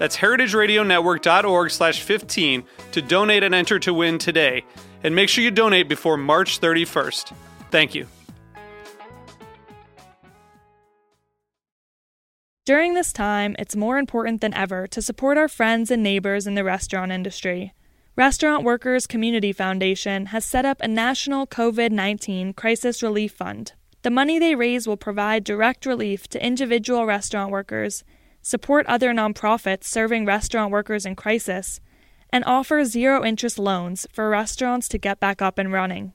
That's heritageradionetwork.org slash 15 to donate and enter to win today. And make sure you donate before March 31st. Thank you. During this time, it's more important than ever to support our friends and neighbors in the restaurant industry. Restaurant Workers Community Foundation has set up a national COVID 19 crisis relief fund. The money they raise will provide direct relief to individual restaurant workers, support other nonprofits serving restaurant workers in crisis, and offer zero interest loans for restaurants to get back up and running.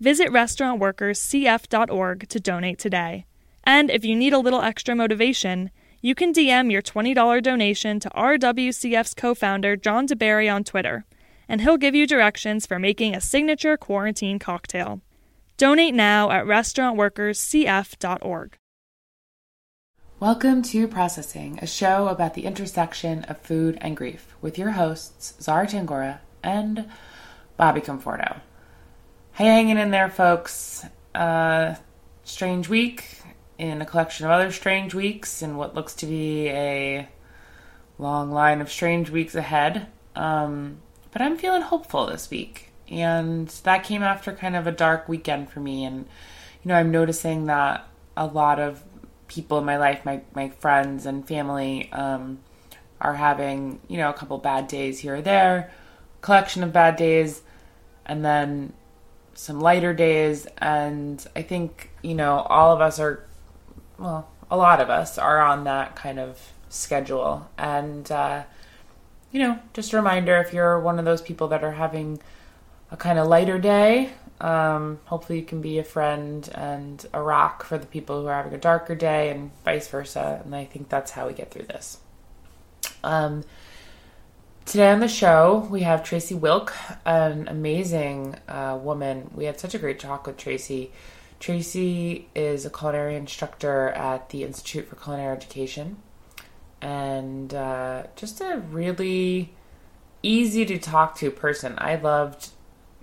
Visit restaurantworkerscf.org to donate today. And if you need a little extra motivation, you can DM your $20 donation to RWCF's co founder, John deBary, on Twitter, and he'll give you directions for making a signature quarantine cocktail. Donate now at restaurantworkerscf.org. Welcome to Processing, a show about the intersection of food and grief, with your hosts, Zahra Tangorra and Bobby Conforto. Hey, hanging in there, folks. Uh, strange week in a collection of other strange weeks, and what looks to be a long line of strange weeks ahead. Um, but I'm feeling hopeful this week, and that came after kind of a dark weekend for me. And you know, I'm noticing that a lot of people in my life, my my friends and family, um, are having you know a couple bad days here or there, collection of bad days, and then some lighter days. And I think you know all of us are well, a lot of us are on that kind of schedule. And, uh, you know, just a reminder if you're one of those people that are having a kind of lighter day, um, hopefully you can be a friend and a rock for the people who are having a darker day and vice versa. And I think that's how we get through this. Um, today on the show, we have Tracy Wilk, an amazing uh, woman. We had such a great talk with Tracy. Tracy is a culinary instructor at the Institute for Culinary Education and uh, just a really easy to talk to person. I loved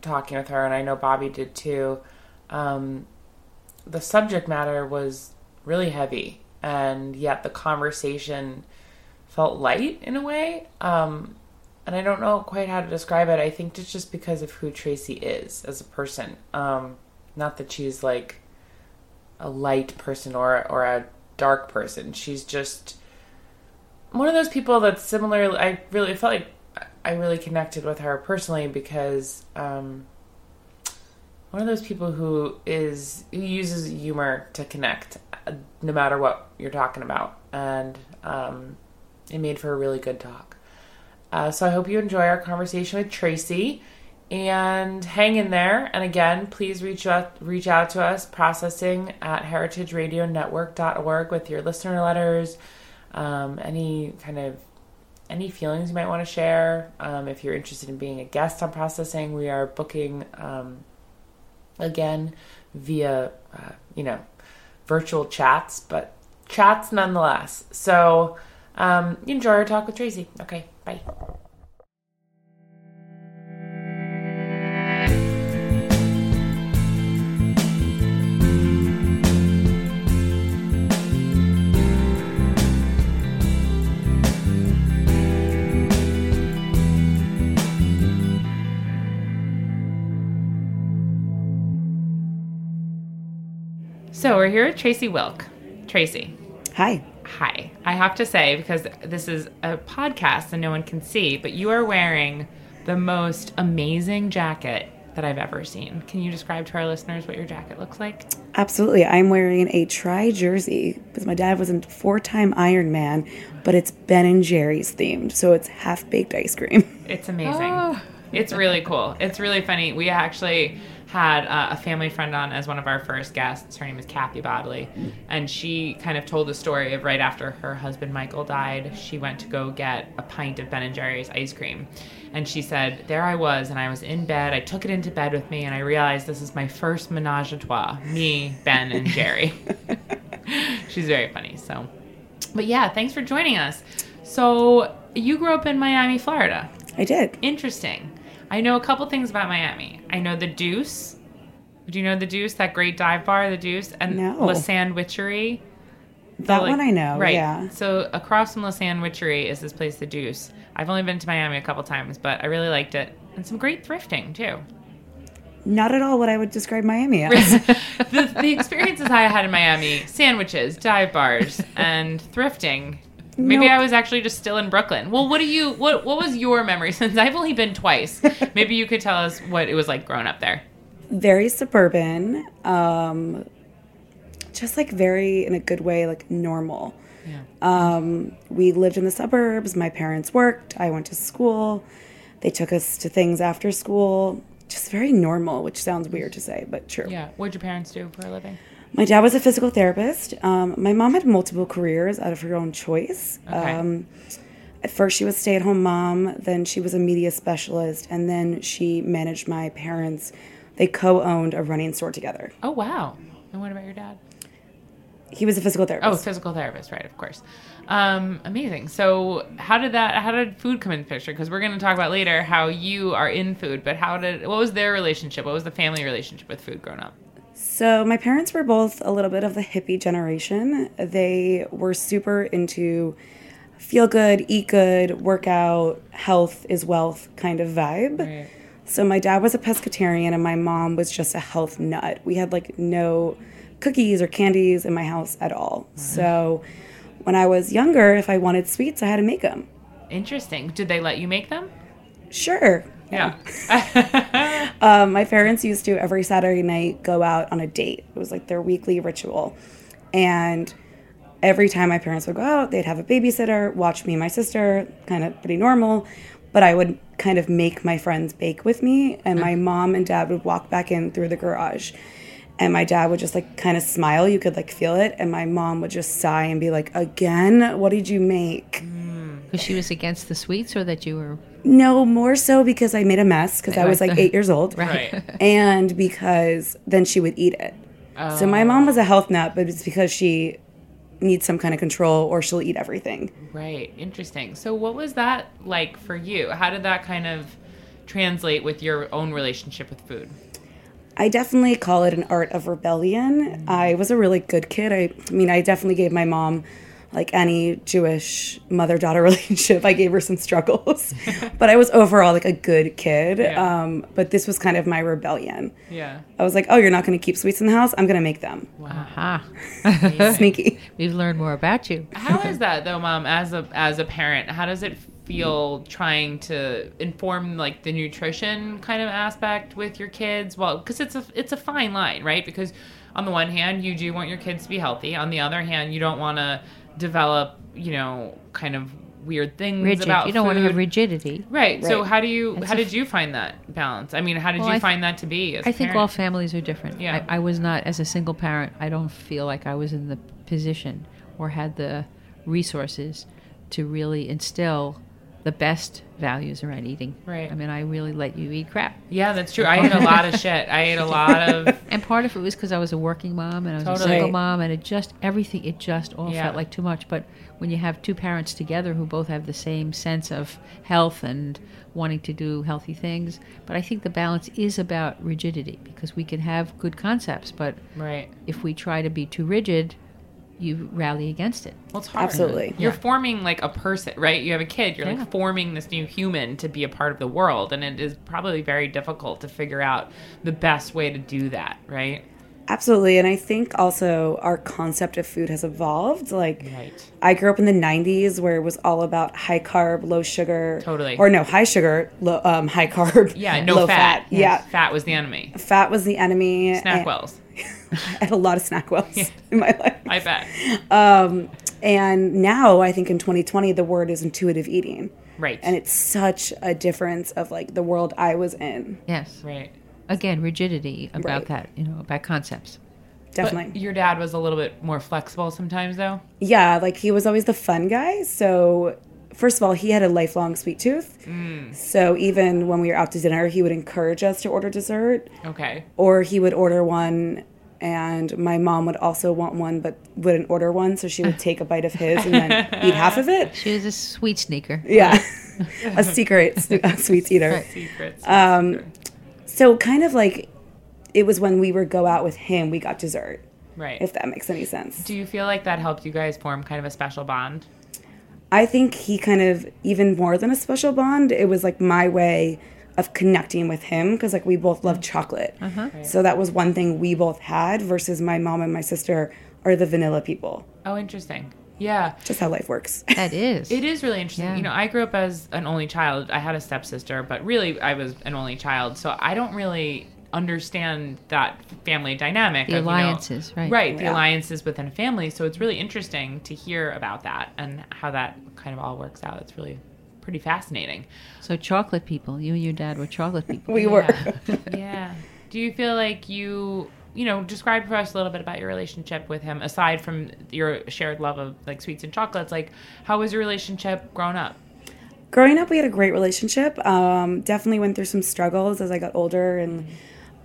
talking with her, and I know Bobby did too. Um, the subject matter was really heavy, and yet the conversation felt light in a way. Um, and I don't know quite how to describe it. I think it's just because of who Tracy is as a person. Um, not that she's like a light person or or a dark person. She's just one of those people that's similar. I really felt like I really connected with her personally because um, one of those people who is who uses humor to connect, no matter what you're talking about, and um, it made for a really good talk. Uh, so I hope you enjoy our conversation with Tracy and hang in there. And again, please reach out reach out to us processing at heritageradionetwork.org with your listener letters, um, any kind of any feelings you might want to share. Um, if you're interested in being a guest on processing, we are booking um, again via uh, you know virtual chats, but chats nonetheless. So um, enjoy our talk with Tracy. Okay, bye. So we're here with Tracy Wilk. Tracy. Hi. Hi. I have to say, because this is a podcast and no one can see, but you are wearing the most amazing jacket that I've ever seen. Can you describe to our listeners what your jacket looks like? Absolutely. I'm wearing a tri jersey because my dad was a four time Ironman, but it's Ben and Jerry's themed. So it's half baked ice cream. It's amazing. It's really cool. It's really funny. We actually had uh, a family friend on as one of our first guests. Her name is Kathy Bodley. And she kind of told the story of right after her husband Michael died, she went to go get a pint of Ben and Jerry's ice cream. And she said, There I was, and I was in bed. I took it into bed with me, and I realized this is my first menage a trois me, Ben, and Jerry. She's very funny. So, but yeah, thanks for joining us. So, you grew up in Miami, Florida. I did. Interesting. I know a couple things about Miami. I know the Deuce. Do you know the Deuce? That great dive bar, the Deuce, and No. La Sandwicherie. That like- one I know. Right. Yeah. So across from La Sandwicherie is this place, the Deuce. I've only been to Miami a couple times, but I really liked it, and some great thrifting too. Not at all what I would describe Miami as. the, the experiences I had in Miami: sandwiches, dive bars, and thrifting. Maybe Nope. I was actually just still in Brooklyn. Well, what do you what what was your memory since I've only been twice? Maybe you could tell us what it was like growing up there. very suburban. Um, just like very, in a good way, like normal. Yeah. Um, we lived in the suburbs. My parents worked. I went to school. They took us to things after school. Just very normal, which sounds weird to say, but true. Yeah. What did your parents do for a living? My dad was a physical therapist. Um, my mom had multiple careers out of her own choice. Okay. Um, at first, she was a stay at home mom, then she was a media specialist, and then she managed my parents. They co owned a running store together. Oh wow. And what about your dad? He was a physical therapist. Oh, physical therapist, right? Of course. Um, amazing. So, how did that? How did food come into the picture? Because we're going to talk about later how you are in food, but how did? What was their relationship? What was the family relationship with food growing up? So my parents were both a little bit of the hippie generation. They were super into feel good, eat good, workout, health is wealth kind of vibe. Right. So my dad was a pescatarian and my mom was just a health nut. We had like no cookies or candies in my house at all. So when I was younger, if I wanted sweets, I had to make them. Interesting. Did they let you make them? Sure. Yeah. Um, my parents used to every Saturday night go out on a date. It was like their weekly ritual. And every time my parents would go out, they'd have a babysitter, watch me and my sister, kind of pretty normal. But I would kind of make my friends bake with me, and my mom and dad would walk back in through the garage. And my dad would just like kind of smile. You could like feel it. And my mom would just sigh and be like, Again? What did you make? Because she was against the sweets, or that you were No, more so because I made a mess because I was like eight years old. right. and because then she would eat it. So my mom oh. was a health nut, but it's because she needs some kind of control or she'll eat everything. Right. Interesting. So, what was that like for you? How did that kind of translate with your own relationship with food? I definitely call it an art of rebellion. Mm-hmm. I was a really good kid. I, I mean, I definitely gave my mom, like any Jewish mother daughter relationship, I gave her some struggles. but I was overall like a good kid. Yeah. Um, but this was kind of my rebellion. Yeah. I was like, oh, you're not going to keep sweets in the house? I'm going to make them. aha. Sneaky. We've learned more about you. How is that though, mom? As a as a parent, how does it feel trying to inform like the nutrition kind of aspect with your kids? Well, because it's a it's a fine line, right? Because on the one hand, you do want your kids to be healthy. On the other hand, you don't want to develop, you know, kind of weird things Rigid. about You don't want to have rigidity. Right. So how do you It's how a did you find that balance? I mean, how did Well, you th- find that to be? As a I think parent? all families are different. Yeah. I, I was not, as a single parent, I don't feel like I was in the position or had the resources to really instill the best values around eating. Right. I mean, I really let you eat crap. Yeah, that's true. I ate a lot of shit. I ate a lot of And part of it was because I was a working mom and I was Totally. a single mom, and it just everything it just all Yeah. felt like too much. But when you have two parents together who both have the same sense of health and wanting to do healthy things, but I think the balance is about rigidity because we can have good concepts, but right. if we try to be too rigid, you rally against it. Well, it's hard. Absolutely. You're forming like a person, right? You have a kid. You're Yeah. like forming this new human to be a part of the world, and it is probably very difficult to figure out the best way to do that, right? Absolutely. And I think also our concept of food has evolved. Like, Right. I grew up in the 90s where it was all about high carb, low sugar. Totally. Or no, high sugar, low, um, high carb. Yeah, no low fat. Yeah. Fat was the enemy. Fat was the enemy. Snack and- wells. I had a lot of SnackWells in my life. I bet. Um, and now I think in 2020, the word is intuitive eating. Right. And it's such a difference of like the world I was in. Yes. right. Again, rigidity about Right. that, you know, about concepts. Definitely. But your dad was a little bit more flexible sometimes, though. Yeah, like he was always the fun guy. So, first of all, he had a lifelong sweet tooth. So, even when we were out to dinner, he would encourage us to order dessert, Okay. or he would order one, and my mom would also want one but wouldn't order one. So, she would take a bite of his and then eat half of it. She was a sweet sneaker. Yeah, a secret s- uh, sweets eater. Secrets. So, kind of like it was when we would go out with him, we got dessert, right. if that makes any sense. Do you feel like that helped you guys form kind of a special bond? I think he kind of even more than a special bond. It was like my way of connecting with him because like we both love chocolate. Uh-huh. So that was one thing we both had versus my mom and my sister are the vanilla people. Oh, interesting. Yeah. Just how life works. That is. It is really interesting. Yeah. You know, I grew up as an only child. I had a stepsister, but really I was an only child. So I don't really understand that family dynamic. The of, you know- alliances, right. Right, the Yeah. alliances within a family. So it's really interesting to hear about that and how that kind of all works out. It's really pretty fascinating. so chocolate people. You and your dad were chocolate people. we were. Yeah. yeah. Do you feel like you, you know, describe for us a little bit about your relationship with him aside from your shared love of like sweets and chocolates? Like, how was your relationship growing up? Growing up, we had a great relationship. Um, definitely went through some struggles as I got older and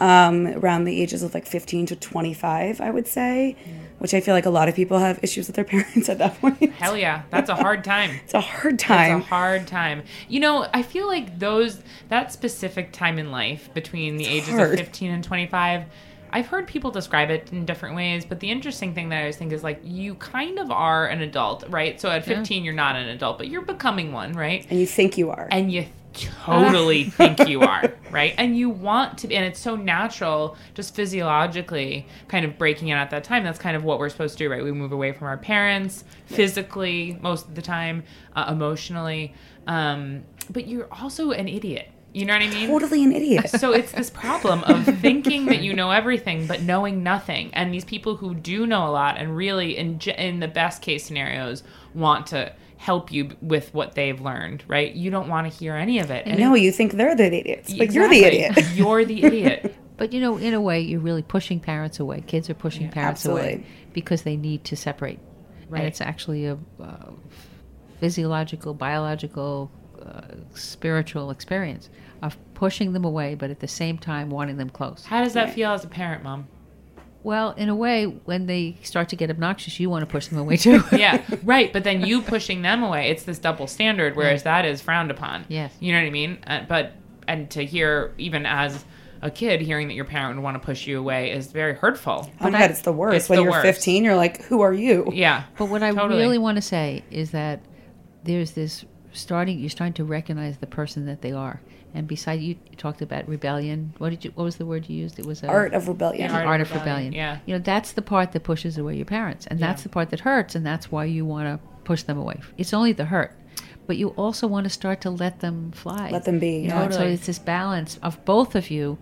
um, around the ages of like 15 to 25, I would say, which I feel like a lot of people have issues with their parents at that point. Hell yeah, that's a hard time. It's a hard time. It's a hard time. You know, I feel like those that specific time in life between the ages hard. of 15 and 25, I've heard people describe it in different ways, but the interesting thing that I always think is like you kind of are an adult, right? So at 15 you're not an adult, but you're becoming one, right? and you think you are. and you totally think you are, right? And you want to be, and it's so natural, just physiologically, kind of breaking out at that time. That's kind of what we're supposed to do, right? We move away from our parents physically most of the time, uh, emotionally. Um, but you're also an idiot. You know what I mean? totally an idiot. so it's this problem of thinking that you know everything but knowing nothing and these people who do know a lot and really in, in the best case scenarios want to help you with what they've learned right you don't want to hear any of it And No, you think they're the idiots, but Exactly. you're the idiot. you're the idiot But you know, in a way, you're really pushing parents away. Kids are pushing parents away because they need to separate. Right. And it's actually a uh, physiological, biological, uh, spiritual experience of pushing them away, but at the same time wanting them close. how does that feel as a parent mom Well, in a way, when they start to get obnoxious, you want to push them away too. yeah right but then you pushing them away it's this double standard whereas that is frowned upon Yes. you know what i mean uh, but and to hear even as a kid hearing that your parent would want to push you away is very hurtful Oh my god, it's the worst. It's when the you're worst. 15, you're like, who are you? yeah But what I Totally. really want to say is that there's this starting. You're starting to recognize the person that they are, and beside you, you talked about rebellion. What did you? What was the word you used? It was a, Art of rebellion. Yeah, art, Art of of rebellion. rebellion, yeah. You know, that's the part that pushes away your parents, and that's Yeah. the part that hurts, and that's why you want to push them away. It's only the hurt, but you also want to start to let them fly. Let them be, You know, and so it's this balance of both of you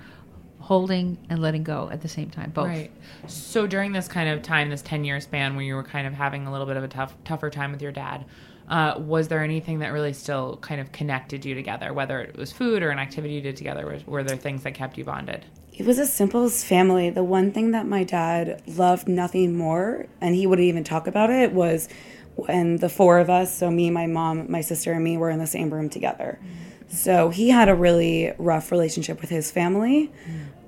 holding and letting go at the same time. Both. Right. So during this kind of time, this ten year span where you were kind of having a little bit of a tough, tougher time with your dad, uh, was there anything that really still kind of connected you together? Whether it was food or an activity you did together, were, were there things that kept you bonded? It was as simple as family. The one thing that my dad loved nothing more, and he wouldn't even talk about it, was when the four of us, so me, my mom, my sister, and me, were in the same room together. So he had a really rough relationship with his family.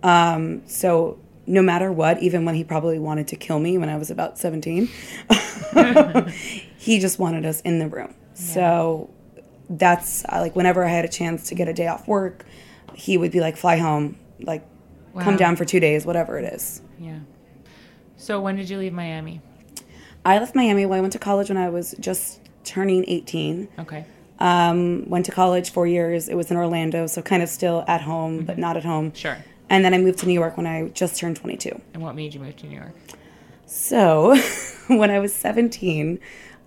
Um, so no matter what, even when he probably wanted to kill me when I was about 17, he just wanted us in the room. So that's uh, like whenever I had a chance to get a day off work, he would be like, fly home, like come down for two days, whatever it is. Yeah. So when did you leave Miami? I left Miami. Well, I went to college when I was just turning 18. Okay. Um, went to college four years. It was in Orlando, so kind of still at home, but not at home. Sure. And then I moved to New York when I just turned 22. And what made you move to New York? So when I was 17,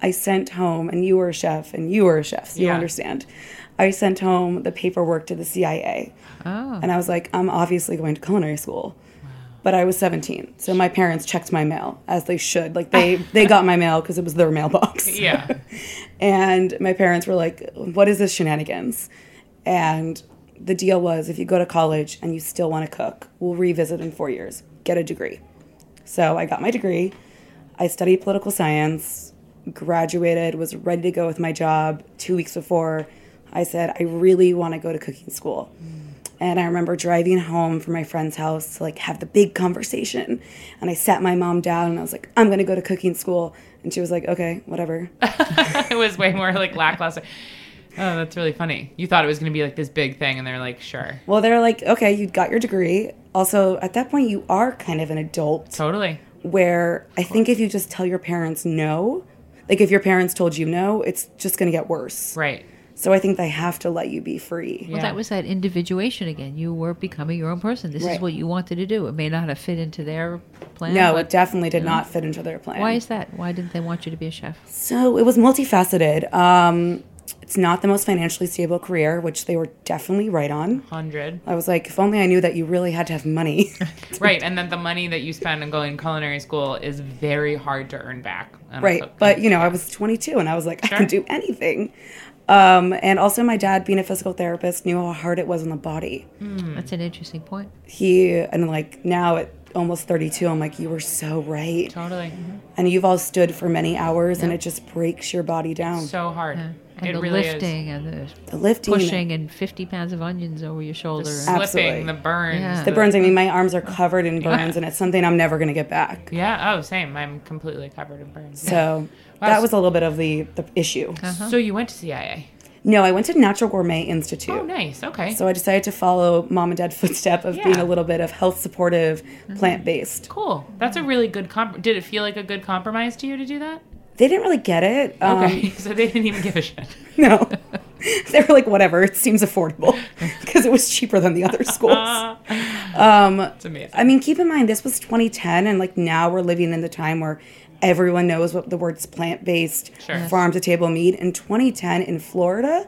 I sent home, and you were a chef, and you were a chef, so you understand. I sent home the paperwork to the CIA. Oh. And I was like, I'm obviously going to culinary school. But I was 17, so my parents checked my mail as they should. Like they they got my mail because it was their mailbox. Yeah. And my parents were like, "What is this shenanigans?" And the deal was, if you go to college and you still want to cook, we'll revisit in four years. Get a degree. So I got my degree. I studied political science, graduated, was ready to go with my job. Two weeks before, I said, I really want to go to cooking school. And I remember driving home from my friend's house to like have the big conversation. And I sat my mom down and I was like, I'm going to go to cooking school. And she was like, okay, whatever. it was way more like lackluster. Oh, that's really funny. You thought it was going to be like this big thing, and they're like, sure. Well, they're like, okay, you got your degree. Also, at that point, you are kind of an adult Totally. where I think if you just tell your parents no, like if your parents told you no, it's just going to get worse. Right. So I think they have to let you be free. Well, Yeah. that was that individuation again. You were becoming your own person. This Right. is what you wanted to do. It may not have fit into their plan. No, but it definitely did not fit into their plan. why is that? Why didn't they want you to be a chef? So it was multifaceted. Um, it's not the most financially stable career, which they were definitely right on. 100. I was like, if only I knew that you really had to have money. Right. And then the money that you spend on going to culinary school is very hard to earn back. right. But, you know, I was 22 and I was like, I can do anything. Um, and also, my dad, being a physical therapist, knew how hard it was on the body. That's an interesting point. He, and like now at almost 32, I'm like, you were so right. Totally. And you've all stood for many hours and it just breaks your body down. So hard. And it the really lifting and the the lifting, pushing and 50 pounds of onions over your shoulder. is. and- The Absolutely. slipping, the burns. Yeah. the burns. I mean, my arms are covered in burns and it's something I'm never going to get back. Yeah. Oh, same. I'm completely covered in burns. So that was a little bit of the, the issue. So you went to CIA. No, I went to Natural Gourmet Institute. Oh, nice. Okay. So I decided to follow mom and dad footstep of being Yeah. Mm-hmm. a little bit of health supportive, plant based. cool. That's a really good comp. Did it feel like a good compromise to you to do that? They didn't really get it. Um, Okay. so they didn't even give a shit. No. they were like, whatever, it seems affordable because it was cheaper than the other schools. It's amazing. I mean, keep in mind, this was 2010, and like now we're living in the time where everyone knows what the words plant based, Sure. Farm to table meat. In 2010 in Florida,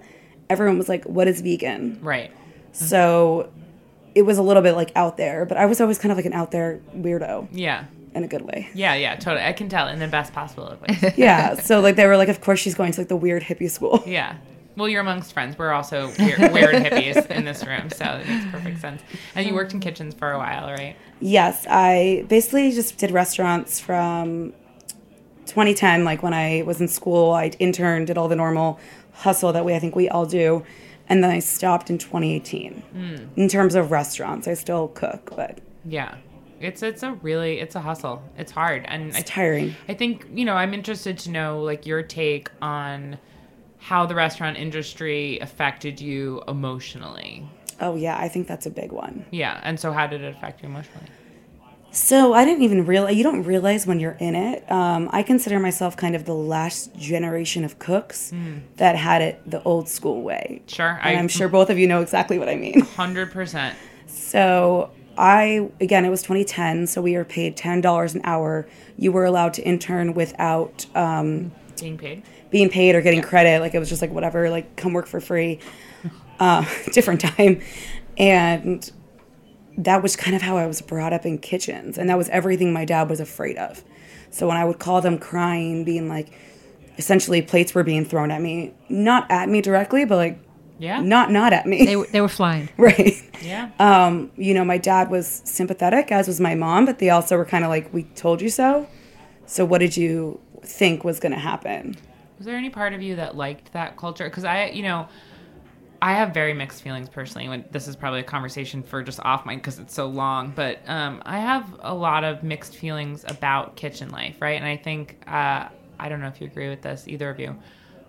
everyone was like, what is vegan? right. So it was a little bit like out there, but I was always kind of like an out there weirdo Yeah. In a good way. Yeah. Yeah. Totally. I can tell in the best possible of ways. Yeah. so like they were like, of course she's going to like the weird hippie school. Yeah. Well, you're amongst friends. We're also weird, weird hippies in this room, so it makes perfect sense. And you worked in kitchens for a while, right? Yes, I basically just did restaurants from 2010, like when I was in school. I interned, did all the normal hustle that we I think we all do, and then I stopped in 2018. Hmm. In terms of restaurants, I still cook, but Yeah. It's it's a really it's a hustle. It's hard, and I, it's tiring. I think you know I'm interested to know like your take on how the restaurant industry affected you emotionally. Oh yeah, I think that's a big one. Yeah, and so how did it affect you emotionally? So I didn't even realize. You don't realize when you're in it. Um, I consider myself kind of the last generation of cooks that had it the old school way. Sure, and I'm sure both of you know exactly what I mean. hundred percent. So I again, it was 2010. So we were paid ten dollars an hour. You were allowed to intern without um, Being paid. being paid or getting credit. Like it was just like whatever. Like come work for free. Uh, different time, and that was kind of how I was brought up in kitchens, and that was everything my dad was afraid of. So when I would call them crying, being like, essentially plates were being thrown at me, not at me directly, but like Yeah. not not at me. They were, they were flying. right. Yeah. Um, you know, my dad was sympathetic, as was my mom, but they also were kind of like, "We told you so." So, what did you think was going to happen? Was there any part of you that liked that culture? Because I, you know, I have very mixed feelings personally. When this is probably a conversation for just off mic because it's so long, but um, I have a lot of mixed feelings about kitchen life, right? And I think uh, I don't know if you agree with this, either of you,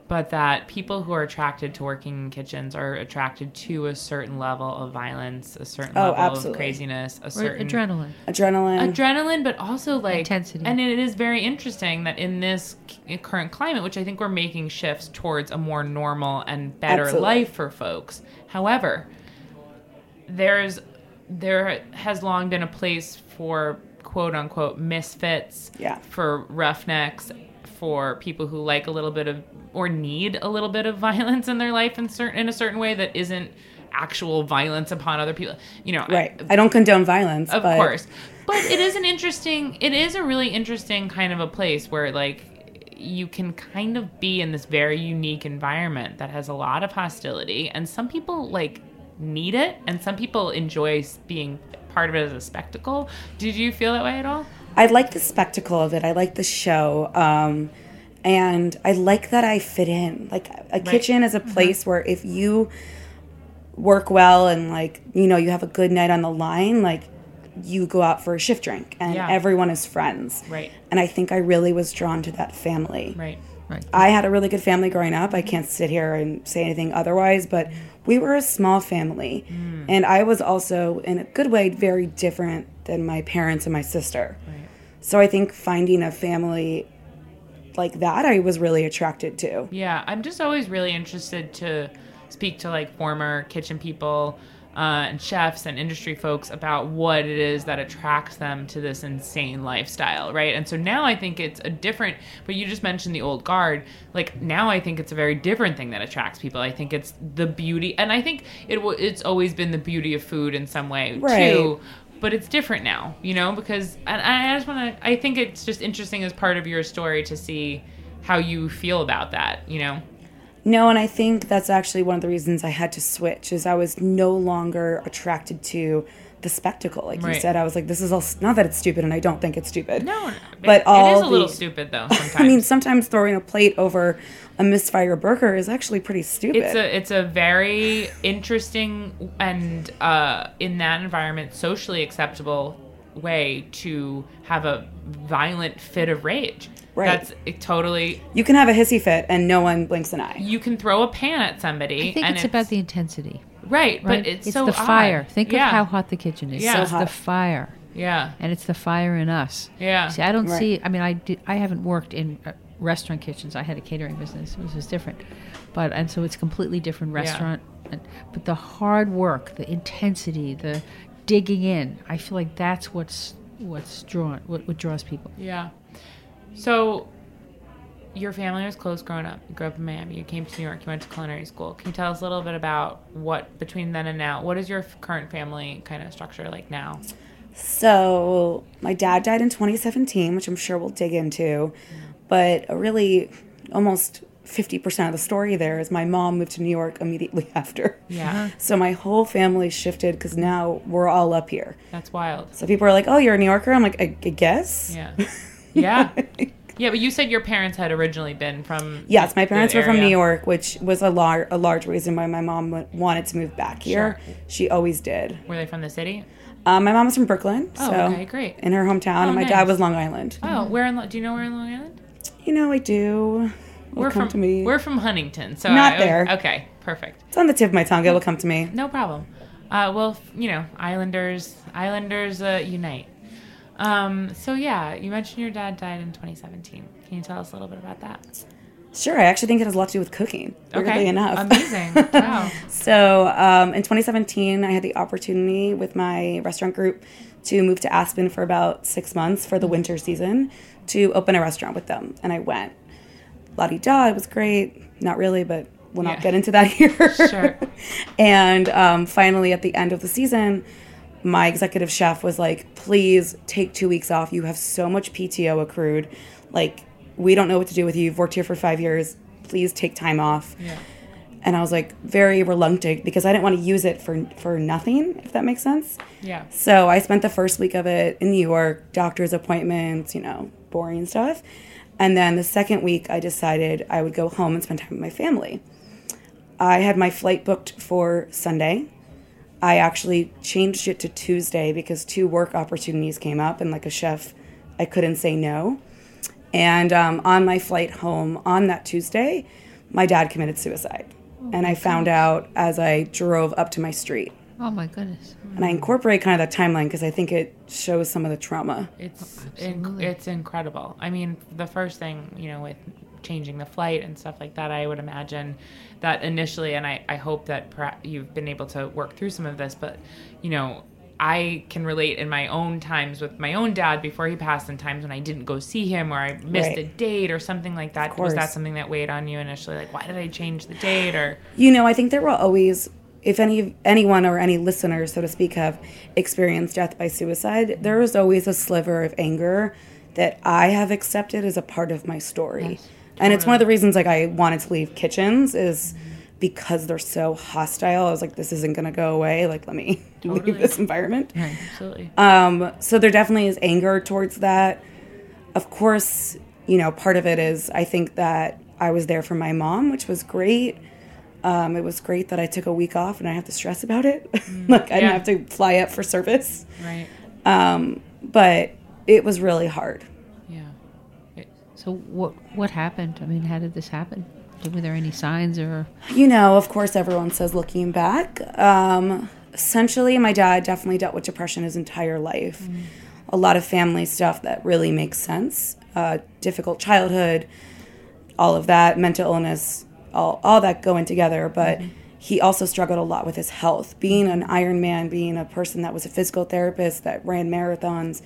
but that people who are attracted to working in kitchens are attracted to a certain level of violence, a certain Oh, level absolutely. of craziness, a Or certain adrenaline. Adrenaline. adrenaline but also like Intensity. and it is very interesting that in this c- current climate which i think we're making shifts towards a more normal and better Absolutely. life for folks however there's there has long been a place for quote unquote misfits, Yeah. for roughnecks, for people who like a little bit of or need a little bit of violence in their life in certain in a certain way that isn't actual violence upon other people. You know, Right. I don't condone violence. of but course. But it is an interesting it is a really interesting kind of a place where like you can kind of be in this very unique environment that has a lot of hostility and some people like need it and some people enjoy being part of it as a spectacle. Did you feel that way at all? I like the spectacle of it. I like the show. Um, and I like that I fit in. Like a kitchen is a place where if you work well and like, you know, you have a good night on the line, like you go out for a shift drink and Yeah. everyone is friends. Right. And I think I really was drawn to that family. Right. Right. I had a really good family growing up. I can't sit here and say anything otherwise, but we were a small family. And I was also, in a good way, very different than my parents and my sister. So I think finding a family like that, I was really attracted to. Yeah, I'm just always really interested to speak to like former kitchen people uh, and chefs and industry folks about what it is that attracts them to this insane lifestyle, right? And so now I think it's a different. But you just mentioned the old guard. Like now I think it's a very different thing that attracts people. I think it's the beauty, and I think it w- it's always been the beauty of food in some way Right. too but it's different now, you know, because and I just want to. I think it's just interesting as part of your story to see how you feel about that, you know. No, and I think that's actually one of the reasons I had to switch is I was no longer attracted to the spectacle. Like you said, I was like, this is all not that it's stupid, and I don't think it's stupid. No, But it, all it is a little the- stupid though. Sometimes I mean, sometimes throwing a plate over a misfire burger is actually pretty stupid. it's a it's a very interesting and uh, in that environment socially acceptable way to have a violent fit of rage. Right. That's it totally. you can have a hissy fit and no one blinks an eye. You can throw a pan at somebody. I think and it's, about the intensity. Right, Right? but it's, it's so the fire. Think yeah. of how hot the kitchen is. Yeah. So So it's the fire. Yeah, and it's the fire in us. Yeah. See, I don't Right. see. I mean, I did, I haven't worked in uh, restaurant kitchens. I had a catering business, which was different, but and so it's completely different restaurant. And, but the hard work, the intensity, the digging in. I feel like that's what's what's drawn what, what draws people. Yeah. So, your family was close growing up. You grew up in Miami. You came to New York. You went to culinary school. Can you tell us a little bit about what between then and now? What is your f- current family kind of structure like now? So, my dad died in 2017, which I'm sure we'll dig into. But a really almost 50% of the story there is my mom moved to New York immediately after. Yeah, uh-huh. So, my whole family shifted because now we're all up here. that's wild. So, people are like, oh, you're a New Yorker? I'm like, I, I guess. Yeah, yeah, yeah. But you said your parents had originally been from. Yes, my parents were from. New York, which was a, lar- a large reason why my mom wanted to move back here. Sure. She always did. Were they from the city? Um, my mom was from Brooklyn, Oh, so okay, great. in her hometown, Oh, and my nice. dad was Long Island. Oh, where in? Do you know where in Long Island? You know, I do. It'll we're come from. to me. We're from Huntington, so Not I- there. Okay, perfect. it's on the tip of my tongue. It will come to me. No problem. Uh, well, you know, Islanders, Islanders uh, unite. Um, so yeah, you mentioned your dad died in 2017. Can you tell us a little bit about that? Sure, I actually think it has a lot to do with cooking. Weirdly enough. amazing. Wow. So um, in 2017, I had the opportunity with my restaurant group to move to Aspen for about six months for the winter season to open a restaurant with them, and I went. La di da, it was great. Not really, but we'll not Yeah. get into that here. Sure. and um, finally, at the end of the season, my executive chef was like, "Please take two weeks off. You have so much PTO accrued. Like, we don't know what to do with you. You've worked here for five years. Please take time off." Yeah. and I was like very reluctant because I didn't want to use it for for nothing, if that makes sense. Yeah. So I spent the first week of it in New York, doctor's appointments, you know, boring stuff. And then the second week, I decided I would go home and spend time with my family. I had my flight booked for Sunday. I actually changed it to Tuesday because two work opportunities came up, and like a chef, I couldn't say no. And um, on my flight home on that Tuesday, my dad committed suicide. and I found out as I drove up to my street. Oh my goodness. And I incorporate kind of that timeline because I think it shows some of the trauma. It's Oh, inc- it's incredible. I mean, the first thing you know with changing the flight and stuff like that, I would imagine that initially, and I I hope that perhaps you've been able to work through some of this, but you know. I can relate in my own times with my own dad before he passed, and times when I didn't go see him or I missed Right. a date or something like that. Was that something that weighed on you initially? Like, why did I change the date? Or You know, I think there will always, if any anyone or any listeners, so to speak, have experienced death by suicide, there is always a sliver of anger that I have accepted as a part of my story. Yes. And it's one of the reasons like I wanted to leave kitchens is because they're so hostile. I was like, this isn't gonna go away. Like, let me leave this environment. absolutely, Um, so there definitely is anger towards that. Of course, you know, part of it is I think that I was there for my mom, which was great. Um, it was great that I took a week off and I have to stress about it. like I yeah. didn't have to fly up for service. right? Um, but it was really hard. So what what happened? I mean, how did this happen? Were there any signs or You know, of course, everyone says looking back. Um, essentially, my dad definitely dealt with depression his entire life. A lot of family stuff that really makes sense. Uh, difficult childhood, all of that, mental illness, all, all that going together. But he also struggled a lot with his health. Being an Iron Man, being a person that was a physical therapist that ran marathons,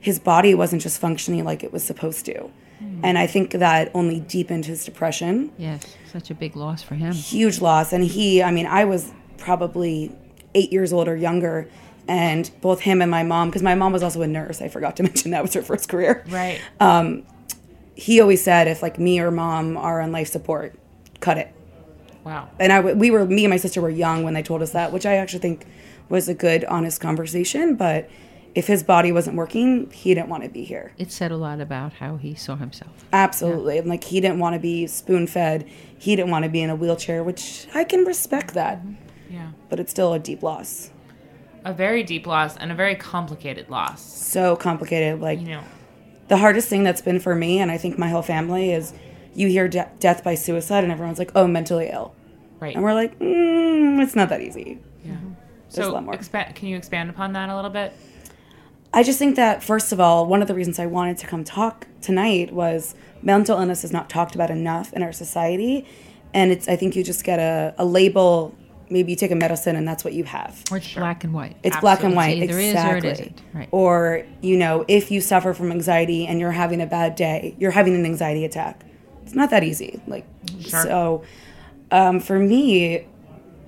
his body wasn't just functioning like it was supposed to. Hmm. And I think that only deepened his depression yes, such a big loss for him. huge loss. And he, I mean, I was probably eight years old or younger. And both him and my mom, because my mom was also a nurse, I forgot to mention that was her first career. Right. Um, he always said, if like me or mom are on life support, cut it. wow. And I, we were, me and my sister were young when they told us that, which I actually think was a good, honest conversation. But if his body wasn't working, he didn't want to be here. It said a lot about how he saw himself. Absolutely. And like he didn't want to be spoon fed. He didn't want to be in a wheelchair, which I can respect that. Yeah. But it's still a deep loss. A very deep loss and a very complicated loss. so complicated. Like You know. the hardest thing that's been for me, and I think my whole family, is you hear de- death by suicide, and everyone's like, "Oh, mentally ill," Right. and we're like, mm, "It's not that easy." yeah. There's a So, lot more. expa- can you expand upon that a little bit? I just think that first of all, one of the reasons I wanted to come talk tonight was mental illness is not talked about enough in our society, and it's I think you just get a, a label. Maybe you take a medicine and that's what you have. Or it's black and white. It's black and white. It's either is or it exactly. isn't. Right. Or, you know, if you suffer from anxiety and you're having a bad day, you're having an anxiety attack. It's not that easy. Like, Sure. so um, for me,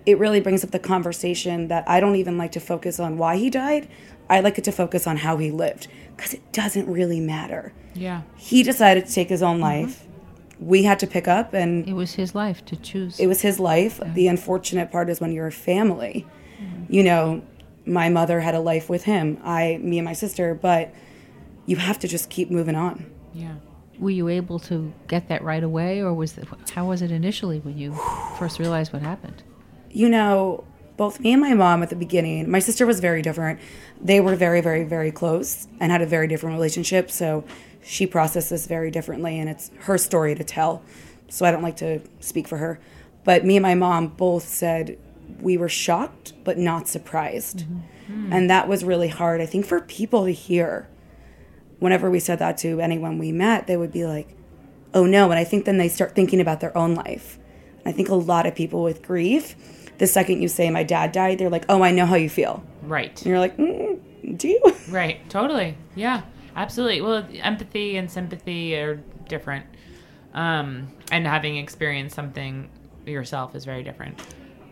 it really brings up the conversation that I don't even like to focus on why he died. I like it to focus on how he lived because it doesn't really matter. Yeah. He decided to take his Mm-hmm. own life. We had to pick up, and it was his life to choose. it was his life. The unfortunate part is when you're a family. Mm-hmm. You know, my mother had a life with him. I, me, and my sister. But you have to just keep moving on. Yeah. Were you able to get that right away, or was that, how was it initially when you first realized what happened? You know, both me and my mom at the beginning. My sister was very different. They were very, very, very close and had a very different relationship. So she processed this very differently, and it's her story to tell. So I don't like to speak for her. But me and my mom both said we were shocked but not surprised. Mm-hmm. And that was really hard, I think, for people to hear. Whenever we said that to anyone we met, they would be like, oh no. And I think then they start thinking about their own life. I think a lot of people with grief, the second you say, my dad died, they're like, oh, I know how you feel. Right. And you're like, mm, do you? Right. Totally. Yeah. Absolutely. Well, empathy and sympathy are different. Um, and having experienced something yourself is very different.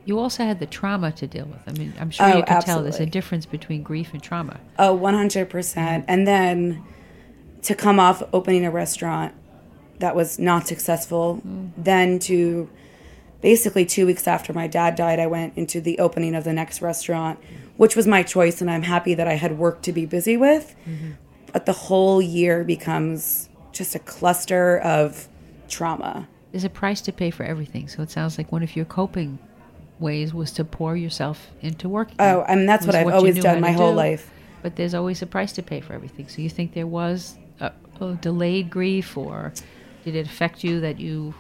You also had the trauma to deal with. I mean, I'm sure Oh, you can tell there's a difference between grief and trauma. Oh, 100%. And then to come off opening a restaurant that was not successful, then to basically two weeks after my dad died, I went into the opening of the next restaurant, which was my choice. And I'm happy that I had work to be busy with. Mm-hmm. But the whole year becomes just a cluster of trauma. There's a price to pay for everything. So it sounds like one of your coping ways was to pour yourself into work. Oh, I mean, that's what I've you always done my whole do. life. But there's always a price to pay for everything. So you think there was a, a delayed grief, or did it affect you that you?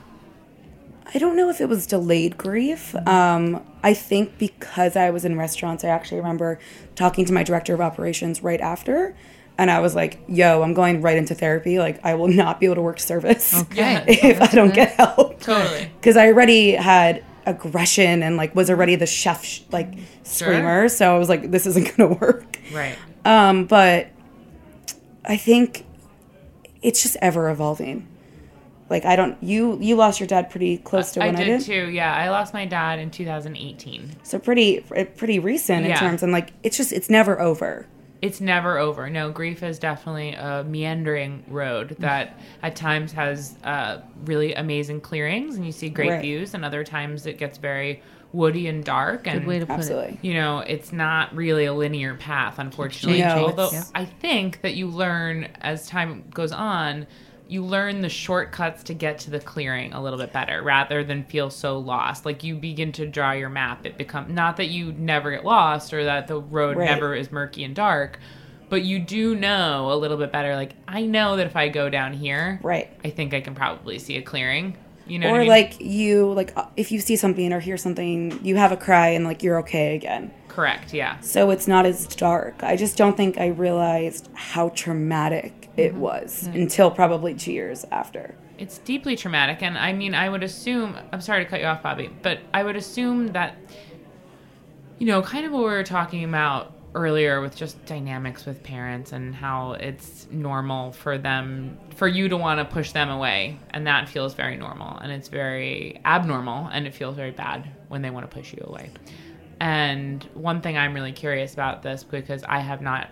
I don't know if it was delayed grief. Um, I think because I was in restaurants, I actually remember talking to my director of operations right after. And I was like, yo, I'm going right into therapy. Like, I will not be able to work service Okay. if I don't get help. Totally. Because I already had, aggression and like was already the chef sh- like screamer. So I was like, this isn't gonna work. Right. Um, but I think it's just ever evolving. Like I don't you you lost your dad pretty close to when I did did, too. Yeah, I lost my dad in 2018. so pretty uh, pretty recent in terms and like it's just it's never over. It's never over. No, grief is definitely a meandering road that at times has uh, really amazing clearings and you see great Right. views, and other times it gets very woody and dark. And Good way to put it. Absolutely. you know, it's not really a linear path, unfortunately. No, Although it's- I think that you learn as time goes on, you learn the shortcuts to get to the clearing a little bit better rather than feel so lost. Like you begin to draw your map. It become not that you never get lost or that the road Right. never is murky and dark, but you do know a little bit better. Like I know that if I go down here, Right. I think I can probably see a clearing. You know, or I mean? like you like uh, if you see something or hear something, you have a cry and like you're okay again. correct, yeah. So it's not as dark. I just don't think I realized how traumatic it Mm-hmm. was until probably two years after. It's deeply traumatic, and I mean, I would assume. I'm sorry to cut you off, Bobby, but I would assume that, you know, kind of what we were talking about earlier with just dynamics with parents and how it's normal for them, for you to want to push them away, and that feels very normal, and it's very abnormal, and it feels very bad when they want to push you away. And one thing I'm really curious about this because I have not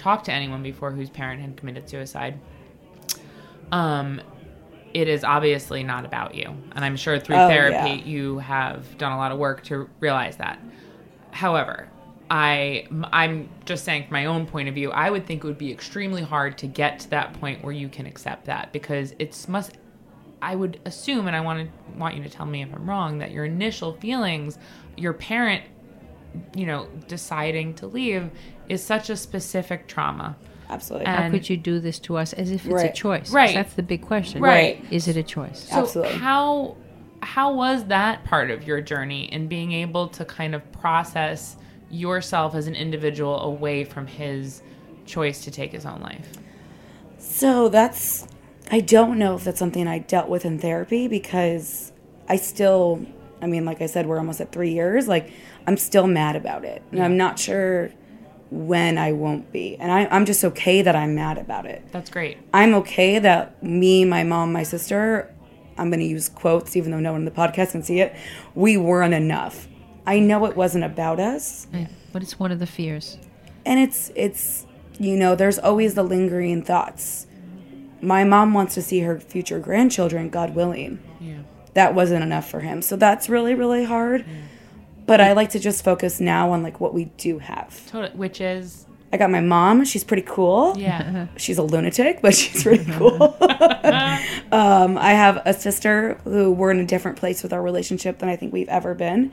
talked to anyone before whose parent had committed suicide. Um, it is obviously not about you. And I'm sure through Oh, therapy yeah. you have done a lot of work to realize that. However, I I'm just saying from my own point of view, I would think it would be extremely hard to get to that point where you can accept that because it's must I would assume and I want to want you to tell me if I'm wrong that your initial feelings, your parent you know, deciding to leave is such a specific trauma. Absolutely. And- How could you do this to us as if it's a choice? Right. That's the big question. Right. Is it a choice? So Absolutely. how how was that part of your journey in being able to kind of process yourself as an individual away from his choice to take his own life? So that's, I don't know if that's something I dealt with in therapy because I still, I mean, like I said, we're almost at three years. Like, I'm still mad about it. And I'm not sure when I won't be. And I, I'm just okay that I'm mad about it. That's great. I'm okay that me, my mom, my sister, I'm going to use quotes even though no one in the podcast can see it, we weren't enough. I know it wasn't about us. Yeah. But it's one of the fears. and it's it's you know there's always the lingering thoughts my mom wants to see her future grandchildren god willing Yeah. that wasn't enough for him so that's really really hard but i like to just focus now on like what we do have Totally. Which is i got my mom she's pretty cool yeah. she's a lunatic but she's pretty cool um, i have a sister who we're in a different place with our relationship than i think we've ever been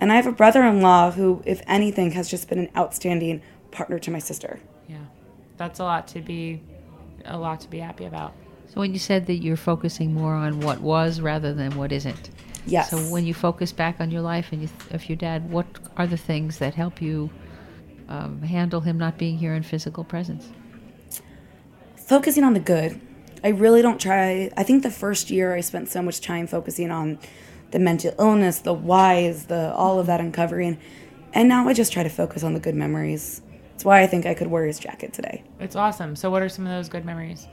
and i have a brother-in-law who if anything has just been an outstanding partner to my sister yeah. That's a lot to be a lot to be happy about. So when you said that you're focusing more on what was rather than what isn't. Yes So when you focus back on your life and you th- of your dad, what are the things that help you um, handle him not being here in physical presence? focusing on the good. I really don't try. I think the first year I spent so much time focusing on the mental illness, the whys, the all of that uncovering. And now I just try to focus on the good memories. That's why I think I could wear his jacket today. It's awesome. So what are some of those good memories?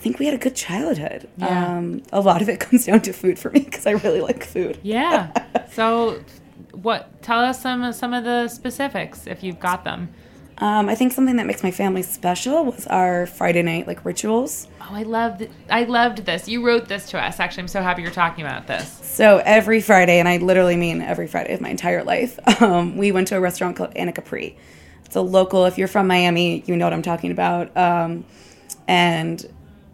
I think we had a good childhood. Yeah. Um, a lot of it comes down to food for me because I really like food. Yeah. so what tell us some some of the specifics if you've got them. Um, I think something that makes my family special was our Friday night like rituals. Oh, I loved I loved this. You wrote this to us. Actually, I'm so happy you're talking about this. So every Friday, and I literally mean every Friday of my entire life, um, we went to a restaurant called Anacapri. It's a local. If you're from Miami, you know what I'm talking about. Um, and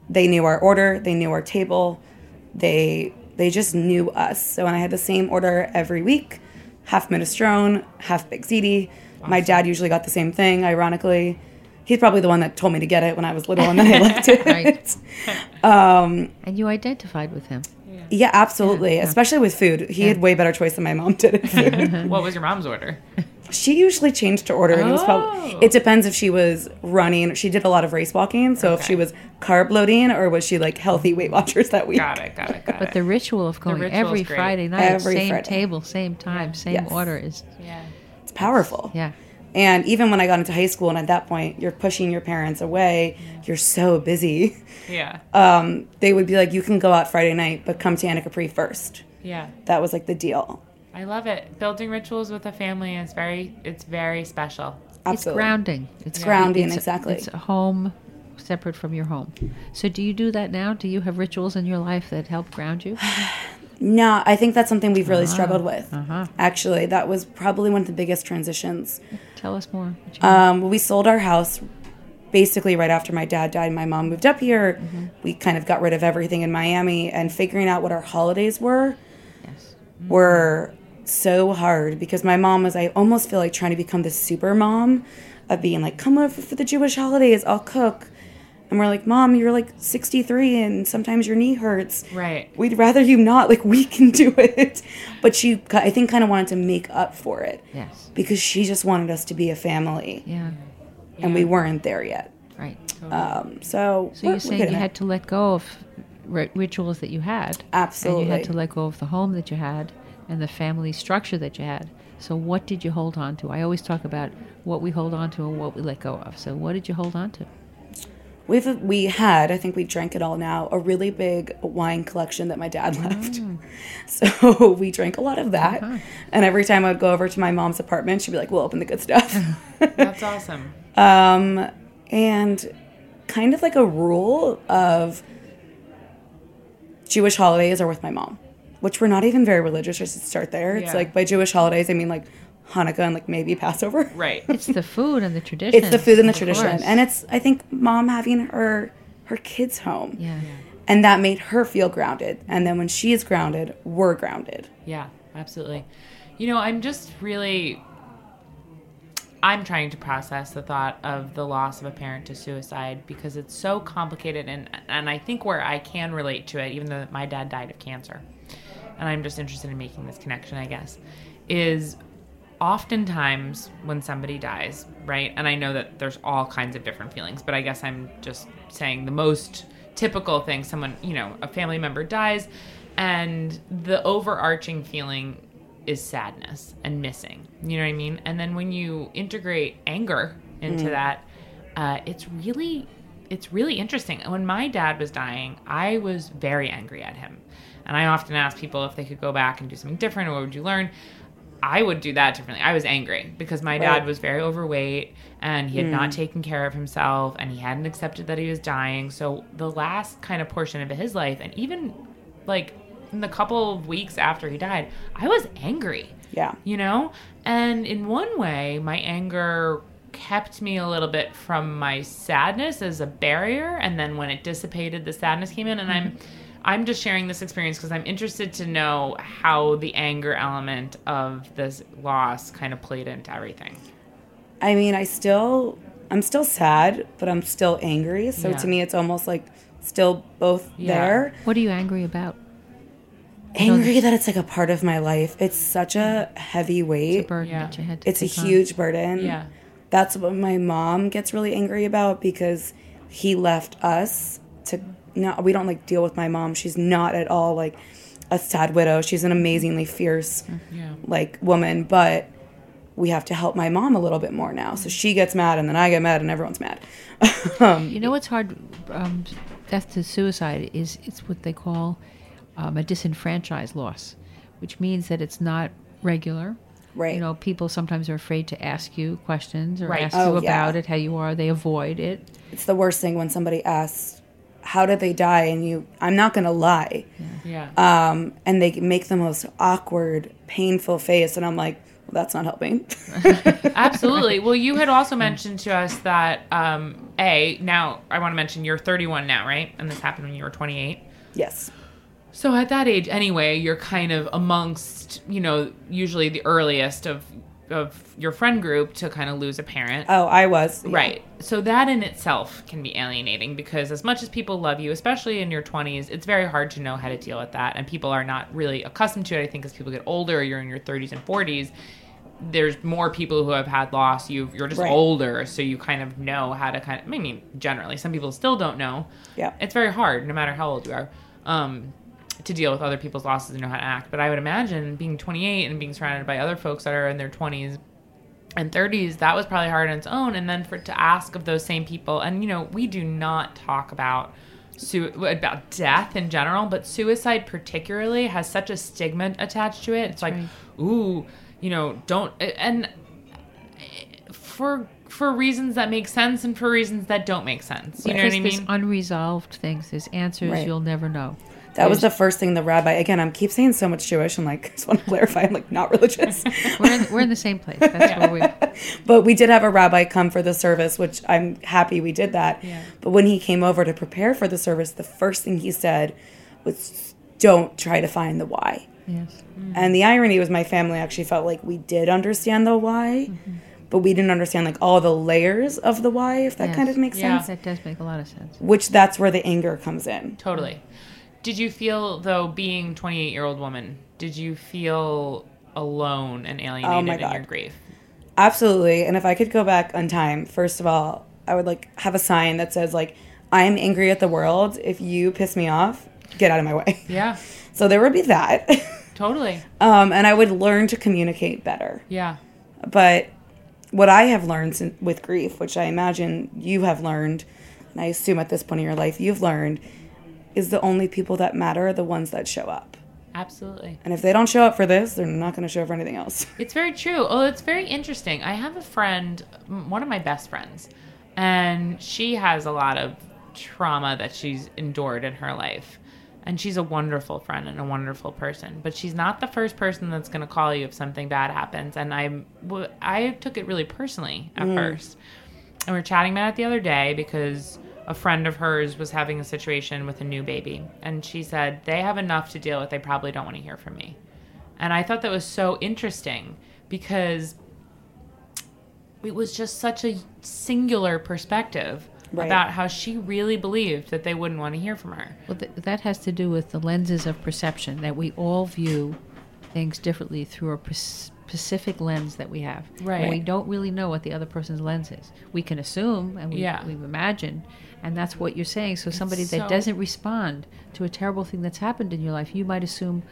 they knew our order. They knew our table. They they just knew us. So when I had the same order every week, half minestrone, half baked ziti. My dad usually got the same thing. Ironically, he's probably the one that told me to get it when I was little, and then I left it. Right. Um, and you identified with him. Yeah, absolutely. Especially with food. He had way better choice than my mom did food. What was your mom's order? She usually changed to order. And it, was Oh. probably, it depends if she was running. She did a lot of race walking. So if she was carb loading or was she like healthy Weight Watchers that week? Got it. Got it. Got But the ritual of going ritual's every. Friday night, Every same Friday. table, same time, same Yes. order is yeah. It's powerful. yeah. And even when I got into high school, and at that point, you're pushing your parents away. You're so busy. Yeah. Um, they would be like, "You can go out Friday night, but come to Anacapri first. yeah. That was like the deal. I love it. Building rituals with a family is very. It's very special. Absolutely. It's grounding. It's grounding, it's- exactly. It's a home separate from your home. So do you do that now? Do you have rituals in your life that help ground you? No, I think that's something we've really struggled with. uh-huh. Actually, that was probably one of the biggest transitions. Tell us more. what you- Um, we sold our house basically right after my dad died. My mom moved up here. We kind of got rid of everything in Miami, and figuring out what our holidays were yes. were so hard because my mom was. I almost feel like trying to become the super mom of being like, "Come over for the Jewish holidays. I'll cook." And we're like, "Mom, you're like 63, and sometimes your knee hurts." Right. We'd rather you not. Like we can do it, but she, I think, kind of wanted to make up for it Yes. because she just wanted us to be a family, Yeah. and we weren't there yet. Right. Um, so, So you're saying you had to let go of ri- rituals that you had. And Absolutely. you had to let go of the home that you had and the family structure that you had. So what did you hold on to? I always talk about what we hold on to and what we let go of. So what did you hold on to? We've we had, I think we drank it all now, a really big wine collection that my dad left. So we drank a lot of that. And every time I'd go over to my mom's apartment, she'd be like, "We'll open the good stuff." That's awesome. um, and kind of like a rule of Jewish holidays are with my mom, which we're not even very religious. Just to start there, it's Yeah. like by Jewish holidays, I mean like Hanukkah and like maybe Passover. Right. It's the food and the tradition. It's the food and the of tradition, course. and it's I think mom having her her kids home. yeah. and that made her feel grounded and then when she is grounded we're grounded Yeah, absolutely. You know, I'm just really I'm trying to process the thought of the loss of a parent to suicide because it's so complicated and and I think where I can relate to it even though my dad died of cancer. And I'm just interested in making this connection, I guess, is oftentimes when somebody dies, right? And I know that there's all kinds of different feelings, but I guess I'm just saying the most typical thing someone, you know, a family member dies and the overarching feeling is sadness and missing. You know what I mean? And then when you integrate anger into that, uh, it's really it's really interesting. When my dad was dying, I was very angry at him. And I often ask people if they could go back and do something different or what would you learn? I would do that differently. I was angry because my dad was very overweight and he had not mm. taken care of himself and he hadn't accepted that he was dying. So the last kind of portion of his life and even like in the couple of weeks after he died, I was angry yeah you know? And in one way, my anger kept me a little bit from my sadness as a barrier and then when it dissipated the sadness came in and I'm mm-hmm. I'm just sharing this experience because I'm interested to know how the anger element of this loss kind of played into everything. i mean i still i'm still sad but i'm still angry so Yeah. to me it's almost like still both Yeah. there What are you angry about? angry that it's like a part of my life it's such a heavy The weight burden Yeah. that you had to it's a on. huge burden Yeah. that's what my mom gets really angry about because he left us to no we don't like deal with my mom she's not at all like a sad widow she's an amazingly fierce Yeah. like woman but we have to help my mom a little bit more now so she gets mad and then i get mad and everyone's mad um, You know what's hard? Um, death to suicide is it's what they call um, a disenfranchised loss, which means that it's not regular. Right. You know, people sometimes are afraid to ask you questions or Right. ask Oh, you yeah. about it, how you are. They avoid it. it's the worst thing when somebody asks how did they die and you i'm not gonna lie Yeah. um, and they make the most awkward painful face and i'm like well, that's not helping Absolutely. Well, you had also mentioned to us that um, a now I want to mention you're 31 now, right? And this happened when you were 28. yes So at that age, anyway, you're kind of amongst, you know, usually the earliest of of your friend group to kind of lose a parent. oh i was yeah. Right. So that in itself can be alienating because as much as people love you, especially in your 20s, it's very hard to know how to deal with that and people are not really accustomed to it. I think as people get older, you're in your 30s and 40s, there's more people who have had loss. You you're just Right. older, so you kind of know how to kind of. I mean, generally, some people still don't know. Yeah. it's very hard, no matter how old you are, um, to deal with other people's losses and know how to act. But I would imagine being 28 and being surrounded by other folks that are in their 20s and 30s, that was probably hard on its own. And then for to ask of those same people, and you know, we do not talk about su- about death in general, but suicide particularly has such a stigma attached to it. It's like, ooh, you know, don't and for for reasons that make sense and for reasons that don't make sense. You know what I mean? there's unresolved things. There's answers Right. you'll never know. That was the first thing the rabbi. Again, I'm keep saying so much Jewish. I'm like, just want to clarify. I'm like not religious, We're in, we're in the same place. That's where we. but we did have a rabbi come for the service, which I'm happy we did that. But when he came over to prepare for the service, the first thing he said was, "Don't try to find the why." Yes. Mm. And the irony was, my family actually felt like we did understand the why, mm-hmm. but we didn't understand like all the layers of the why. If that Yes. kind of makes Yeah. sense. That does make a lot of sense. Which that's where the anger comes in. Totally. Did you feel though being 28 year old woman, did you feel alone and alienated Oh in your grief? Absolutely. And if I could go back on time, first of all, I would like have a sign that says like, "I'm angry at the world. If you piss me off, get out of my way." Yeah. So there would be that. Totally. um, and I would learn to communicate better. Yeah. But what I have learned with grief, which I imagine you have learned, and I assume at this point in your life you've learned, is the only people that matter are the ones that show up. Absolutely. And if they don't show up for this, they're not going to show up for anything else. It's very true. Oh, it's very interesting. I have a friend, one of my best friends, and she has a lot of trauma that she's endured in her life. And she's a wonderful friend and a wonderful person, but she's not the first person that's going to call you if something bad happens. And I, I took it really personally at mm. first. And we were chatting about it the other day because a friend of hers was having a situation with a new baby. And she said, they have enough to deal with. They probably don't want to hear from me. And I thought that was so interesting because it was just such a singular perspective Right. about how she really believed that they wouldn't want to hear from her. Well, th- that has to do with the lenses of perception that we all view things differently through a pers- specific lens that we have. Right. And we don't really know what the other person's lens is. We can assume and we, Yeah. we imagine, and that's what you're saying. So somebody that doesn't respond to a terrible thing that's happened in your life, you might assume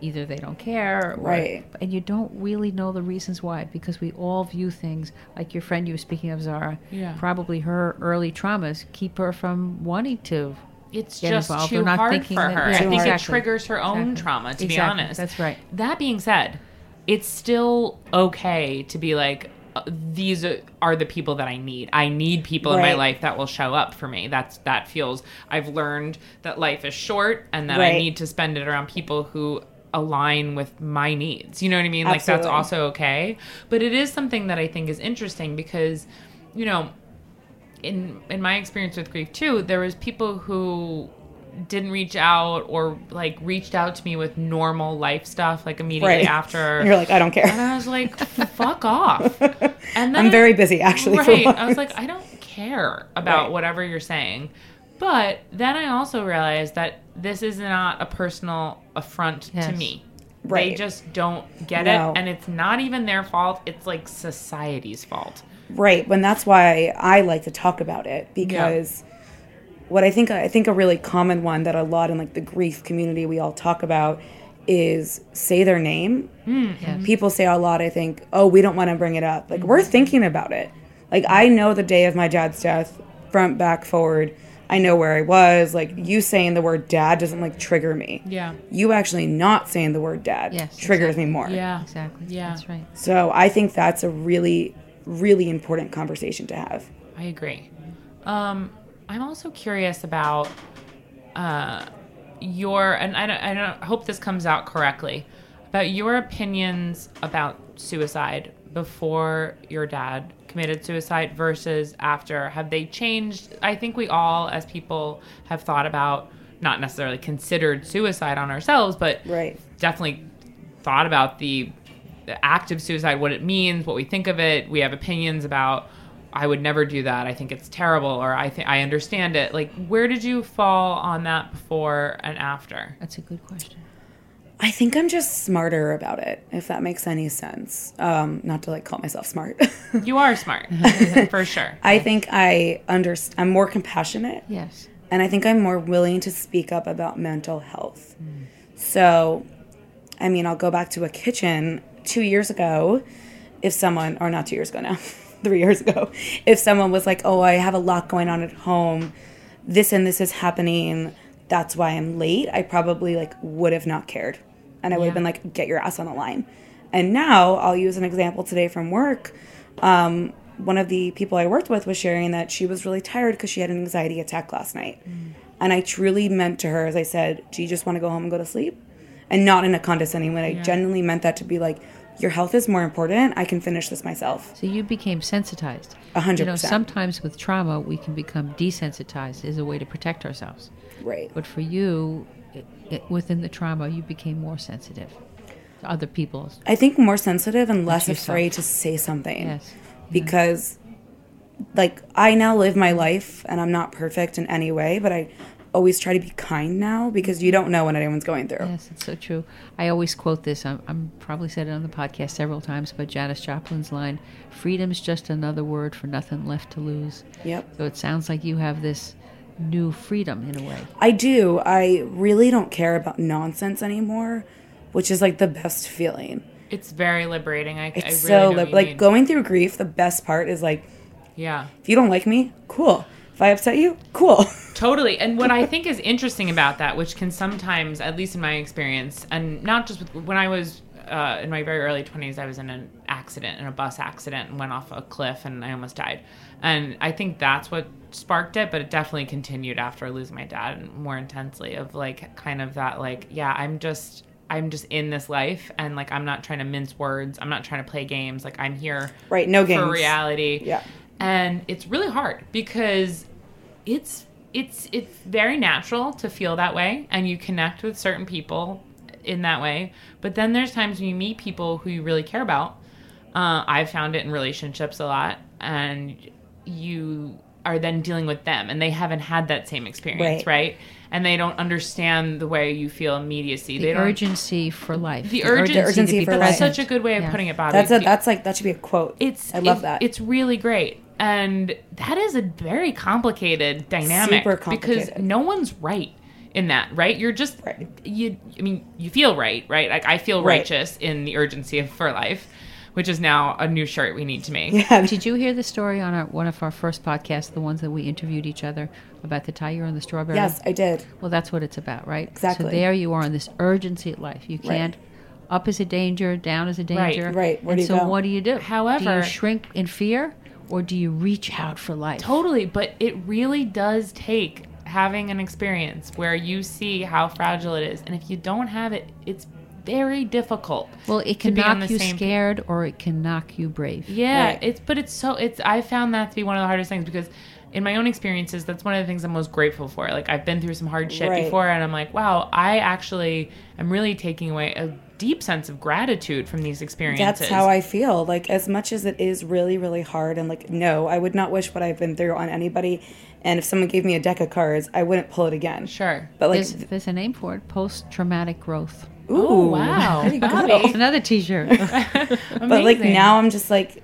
either they don't care, or, Right. And you don't really know the reasons why because we all view things like your friend you were speaking of, Zahra. Yeah. Probably her early traumas keep her from wanting to It's just involved. too hard thinking for her. Yeah, I think it triggers her own Exactly. trauma, to be honest. That's right. That being said, it's still okay to be like, Uh, these are, are the people that I need. I need people in my life that will show up for me. That's that feels. I've learned that life is short and that I need to spend it around people who align with my needs. You know what I mean? Like that's also okay. But it is something that I think is interesting because, you know, in in my experience with grief too, there was people who didn't reach out or like reached out to me with normal life stuff like immediately Right. after. And you're like, I don't care. and. I was like, fuck off. And then I'm very busy actually. right. I was like, I don't care about Right. whatever you're saying. But then I also realized that this is not a personal affront to Yes. me. They just don't get No. it. And it's not even their fault. It's like society's fault. Right, and that's why I like to talk about it because what I think I think a really common one that a lot in like the grief community we all talk about is say their name. Yes. People say a lot I think, "Oh, we don't want to bring it up." Like we're thinking about it. Like I know the day of my dad's death front back forward. I know where I was. Like you saying the word dad doesn't like trigger me. Yeah. You actually not saying the word dad Yes, triggers exactly. me more. Yeah. Exactly. Yeah. That's right. So I think that's a really really important conversation to have. I agree. Um, I'm also curious about uh, your, and I don't, I don't hope this comes out correctly, about your opinions about suicide before your dad committed suicide versus after. Have they changed? I think we all, as people, have thought about, not necessarily considered suicide on ourselves, but Right. definitely thought about the, the act of suicide, what it means, what we think of it. We have opinions about. I would never do that. I think it's terrible, or I think I understand it. Like, where did you fall on that before and after? That's a good question. I think I'm just smarter about it, if that makes any sense. Um, not to like call myself smart. You are smart, for sure. I think I understand. I'm more compassionate, Yes. and I think I'm more willing to speak up about mental health. So, I mean, I'll go back to a kitchen two years ago. If someone, or not two years ago now, three years ago, if someone was like, "Oh, I have a lot going on at home. This and this is happening. That's why I'm late," I probably like would have not cared, and I would have Yeah. been like, "Get your ass on the line." And now I'll use an example today from work. Um, one of the people I worked with was sharing that she was really tired because she had an anxiety attack last night. And I truly meant to her, as I said, Do you just want to go home and go to sleep? And not in a condescending way. I genuinely meant that to be like, Your health is more important. I can finish this myself. So you became sensitized. A hundred You know, sometimes with trauma, we can become desensitized as a way to protect ourselves. Right. But for you, it, it, within the trauma, you became more sensitive to other people's. I think more sensitive and less afraid to say something. Yes. Because, like, I now live my life and I'm not perfect in any way, but I always try to be kind now because you don't know what anyone's going through. Yes, it's so true. I always quote this. I'm, I'm probably said it on the podcast several times, but Janis Joplin's line: "Freedom's just another word for nothing left to lose." Yep. So it sounds like you have this new freedom in a way. I do. I really don't care about nonsense anymore, which is like the best feeling. It's very liberating. I, It's I really so know li- what you like mean. going through grief. The best part is like Yeah. if you don't like me, cool. If I upset you, cool. Totally. And what I think is interesting about that, which can sometimes, at least in my experience, and not just with when I was uh, in my very early 20s, I was in an accident, in a bus accident, and went off a cliff and I almost died. And I think that's what sparked it, but it definitely continued after losing my dad and more intensely of like kind of that, like, yeah, I'm just. I'm just in this life and like I'm not trying to mince words. I'm not trying to play games. Like I'm here Right, no games. for reality. Yeah. And it's really hard because it's it's it's very natural to feel that way and you connect with certain people in that way. But then there's times when you meet people who you really care about. Uh, I've found it in relationships a lot and you are then dealing with them and they haven't had that same experience, Right. right? And they don't understand the way you feel immediacy. The they urgency for life. the urgency, urgency to be for life. That's present. such a good way of Yeah. putting it, Bobby. That's a that's like that should be a quote. it's I love it- that. It's really great. And that is a very complicated dynamic Super because no one's right in that, right? You're just Right. you I mean, you feel right, right? Like I feel Right. righteous in the urgency of for life, which is now a new shirt we need to make. yeah. Did you hear the story on our, one of our first podcasts, the ones that we interviewed each other about the tiger and the strawberry? Yes, I did. Well, that's what it's about, right? Exactly. So there you are in this urgency at life. You can't. Up is a danger, down is a danger. right. Where and do you so go? what do you do? do However- you shrink in fear, or do you reach out for life? Totally, but it really does take having an experience where you see how fragile it is. And if you don't have it, it's very difficult. Well, it can knock you same- scared, or it can knock you brave. Yeah, Right. it's but it's so it's I found that to be one of the hardest things because in my own experiences that's one of the things I'm most grateful for. Like I've been through some hard shit Right. before and I'm like, wow, I actually am really taking away a deep sense of gratitude from these experiences. That's how I feel. Like as much as it is really, really hard, and like no, I would not wish what I've been through on anybody. And if someone gave me a deck of cards, I wouldn't pull it again. Sure. But like, There's, there's a name for it: post-traumatic growth. ooh, Oh, wow. there you go. Bobby. Another T-shirt. but like now I'm just like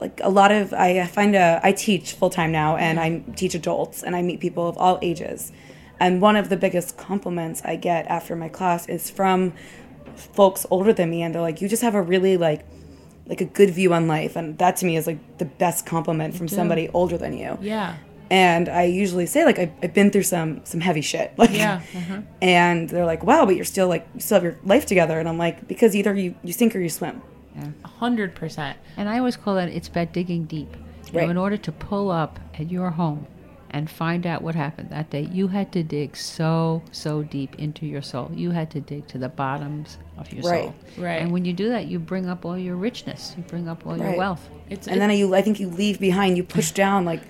like a lot of I find a I teach full time now and I teach adults and I meet people of all ages. And one of the biggest compliments I get after my class is from folks older than me and they're like you just have a really like like a good view on life and that to me is like the best compliment from somebody older than you. Yeah. And I usually say like I've, I've been through some some heavy shit. Like Yeah. uh-huh. and they're like, Wow, but you're still like you still have your life together and I'm like, because either you, you sink or you swim. A hundred percent. And I always call that it's about digging deep. You know, Right. in order to pull up at your home and find out what happened that day, you had to dig so, so deep into your soul. You had to dig to the bottoms of your Right. soul. Right. And when you do that, you bring up all your richness. You bring up all your wealth. It's and then you I think you leave behind you push down like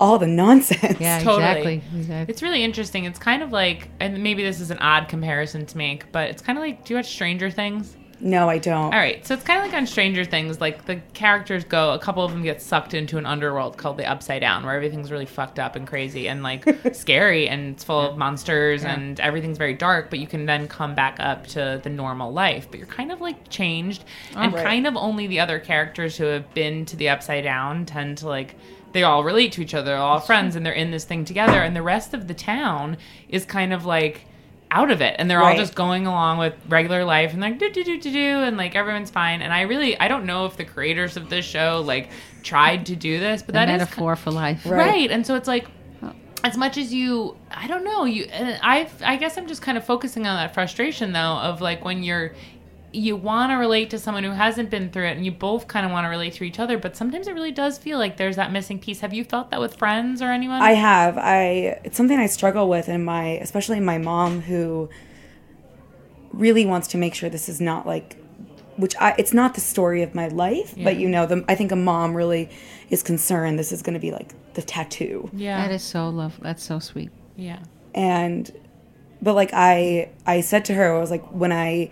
all the nonsense. Yeah, Totally. exactly. exactly. It's really interesting. It's kind of like, and maybe this is an odd comparison to make, but it's kind of like, do you watch Stranger Things? No, I don't. All right, so it's kind of like on Stranger Things. Like the characters go, a couple of them get sucked into an underworld called the Upside Down, where everything's really fucked up and crazy and like scary, and it's full of monsters and everything's very dark. But you can then come back up to the normal life. But you're kind of like changed, oh, and Right. kind of only the other characters who have been to the Upside Down tend to like. They all relate to each other. They're all friends, and they're in this thing together. And the rest of the town is kind of like out of it. And they're all just going along with regular life and like do do do do do and like everyone's fine. And i really i don't know if the creators of this show like tried to do this but The that is metaphor for life. right. and so it's like oh. as much as you i don't know you i i guess i'm just kind of focusing on that frustration though of like when you're you want to relate to someone who hasn't been through it and you both kind of want to relate to each other but sometimes it really does feel like there's that missing piece have you felt that with friends or anyone I have. I it's something I struggle with in my especially my mom who really wants to make sure this is not like which I it's not the story of my life, but you know, the, I think a mom really is concerned this is going to be like the tattoo. yeah That is so love. That's so sweet. yeah and but like i i said to her i was like when i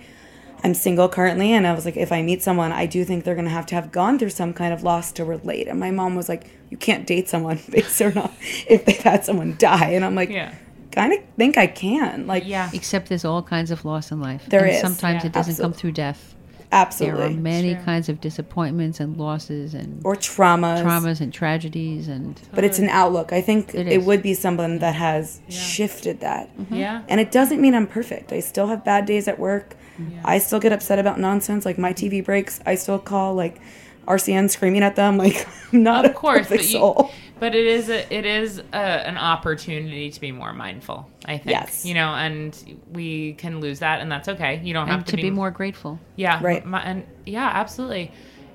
i'm single currently and i was like if i meet someone i do think they're gonna have to have gone through some kind of loss to relate and my mom was like you can't date someone based or not if they've had someone die and i'm like yeah kind of think i can like yeah Except there's all kinds of loss in life. There and is. Sometimes Yeah. it doesn't come through death. absolutely There are many Sure. kinds of disappointments and losses and or traumas traumas and tragedies and but it's an outlook i think It it, is. would be someone that has shifted that mm-hmm. yeah And it doesn't mean I'm perfect. I still have bad days at work. I still get upset about nonsense. Like my TV breaks, I still call like RCN screaming at them. Like I'm not of course perfect but, you, but it is a, it is a, an opportunity to be more mindful i think Yes. you know and we can lose that and that's okay you don't have to, to be more grateful. yeah Right. my, and yeah absolutely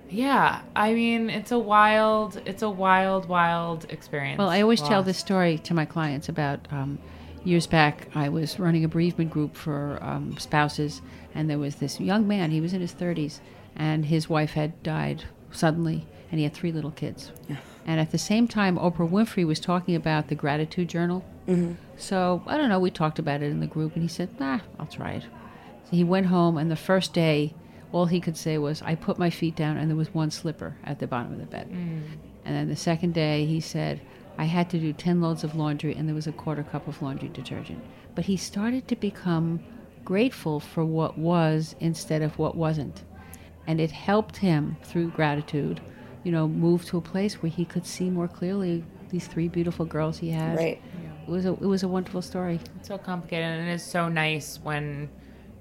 yeah i mean it's a wild it's a wild wild experience Well, I always tell this story to my clients about um, years back. I was running a bereavement group for um, spouses, and there was this young man. He was in his 30s, and his wife had died suddenly, and he had three little kids. Yeah. And at the same time, Oprah Winfrey was talking about the gratitude journal. Mm-hmm. So I don't know. We talked about it in the group, and he said, "Nah, I'll try it." So he went home, and the first day, all he could say was, "I put my feet down, and there was one slipper at the bottom of the bed." Mm. And then the second day, he said, I had to do 10 loads of laundry and there was a quarter cup of laundry detergent. But he started to become grateful for what was instead of what wasn't. And it helped him through gratitude, you know, move to a place where he could see more clearly these three beautiful girls he had. Right. It was a, it was a wonderful story. It's so complicated and it is so nice when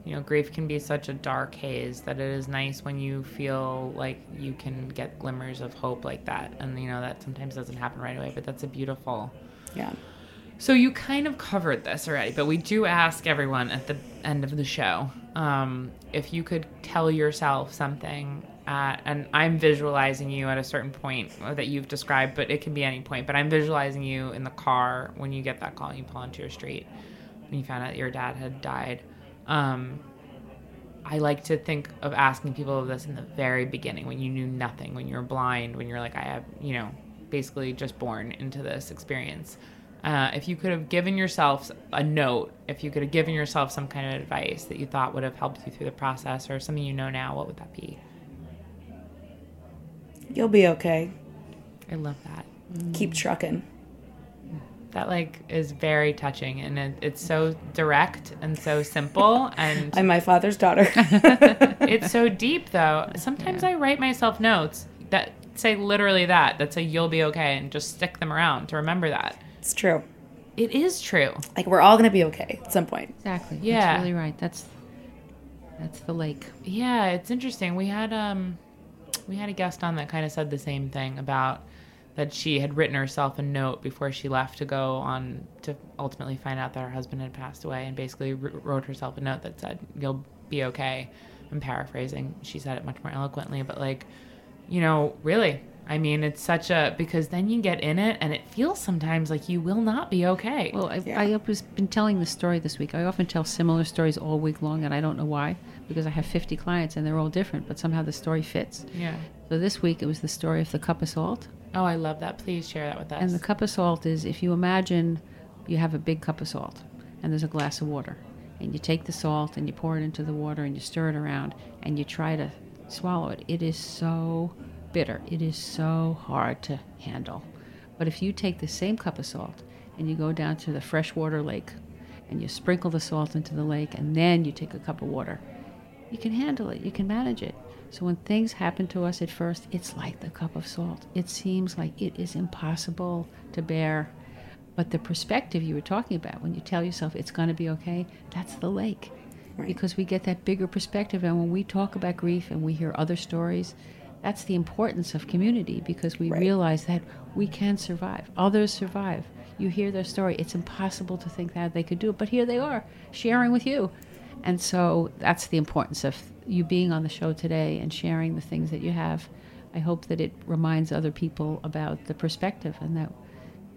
you know grief can be such a dark haze that it is nice when you feel like you can get glimmers of hope like that and you know that sometimes doesn't happen right away but that's a beautiful Yeah. So you kind of covered this already but we do ask everyone at the end of the show um, if you could tell yourself something at, and i'm visualizing you at a certain point that you've described but it can be any point but i'm visualizing you in the car when you get that call and you pull onto your street when you found out your dad had died um, I like to think of asking people of this in the very beginning when you knew nothing, when you were blind, when you're like, I have, you know, basically just born into this experience. Uh, if you could have given yourself a note, if you could have given yourself some kind of advice that you thought would have helped you through the process or something you know now, what would that be? You'll be okay. I love that. Keep trucking. That like is very touching and it, it's so direct and so simple and I'm my father's daughter. it's so deep though. Sometimes I write myself notes that say literally that. That say you'll be okay and just stick them around to remember that. It's true. It is true. Like we're all gonna be okay at some point. Exactly. Yeah. That's really right. That's that's the lake. Yeah, it's interesting. We had um we had a guest on that kind of said the same thing about that she had written herself a note before she left to go on to ultimately find out that her husband had passed away and basically wrote herself a note that said you'll be okay. I'm paraphrasing. She said it much more eloquently, but like you know, really I mean, it's such a because then you get in it and it feels sometimes like you will not be okay. Well, I, I have been telling the story this week. I often tell similar stories all week long, and I don't know why, because I have 50 clients and they're all different, but somehow the story fits. yeah. So this week it was the story of the cup of salt. Oh, I love that. Please share that with us. And the cup of salt is if you imagine you have a big cup of salt and there's a glass of water, and you take the salt and you pour it into the water and you stir it around and you try to swallow it, it is so bitter. It is so hard to handle. But if you take the same cup of salt and you go down to the freshwater lake and you sprinkle the salt into the lake and then you take a cup of water, you can handle it, you can manage it. So when things happen to us at first, it's like the cup of salt. It seems like it is impossible to bear. But the perspective you were talking about, when you tell yourself it's going to be okay, that's the lake. Right. Because we get that bigger perspective. And when we talk about grief and we hear other stories, that's the importance of community because we Right. realize that we can survive. Others survive. You hear their story. It's impossible to think that they could do it, but here they are sharing with you. And so that's the importance of you being on the show today and sharing the things that you have. I hope that it reminds other people about the perspective and that,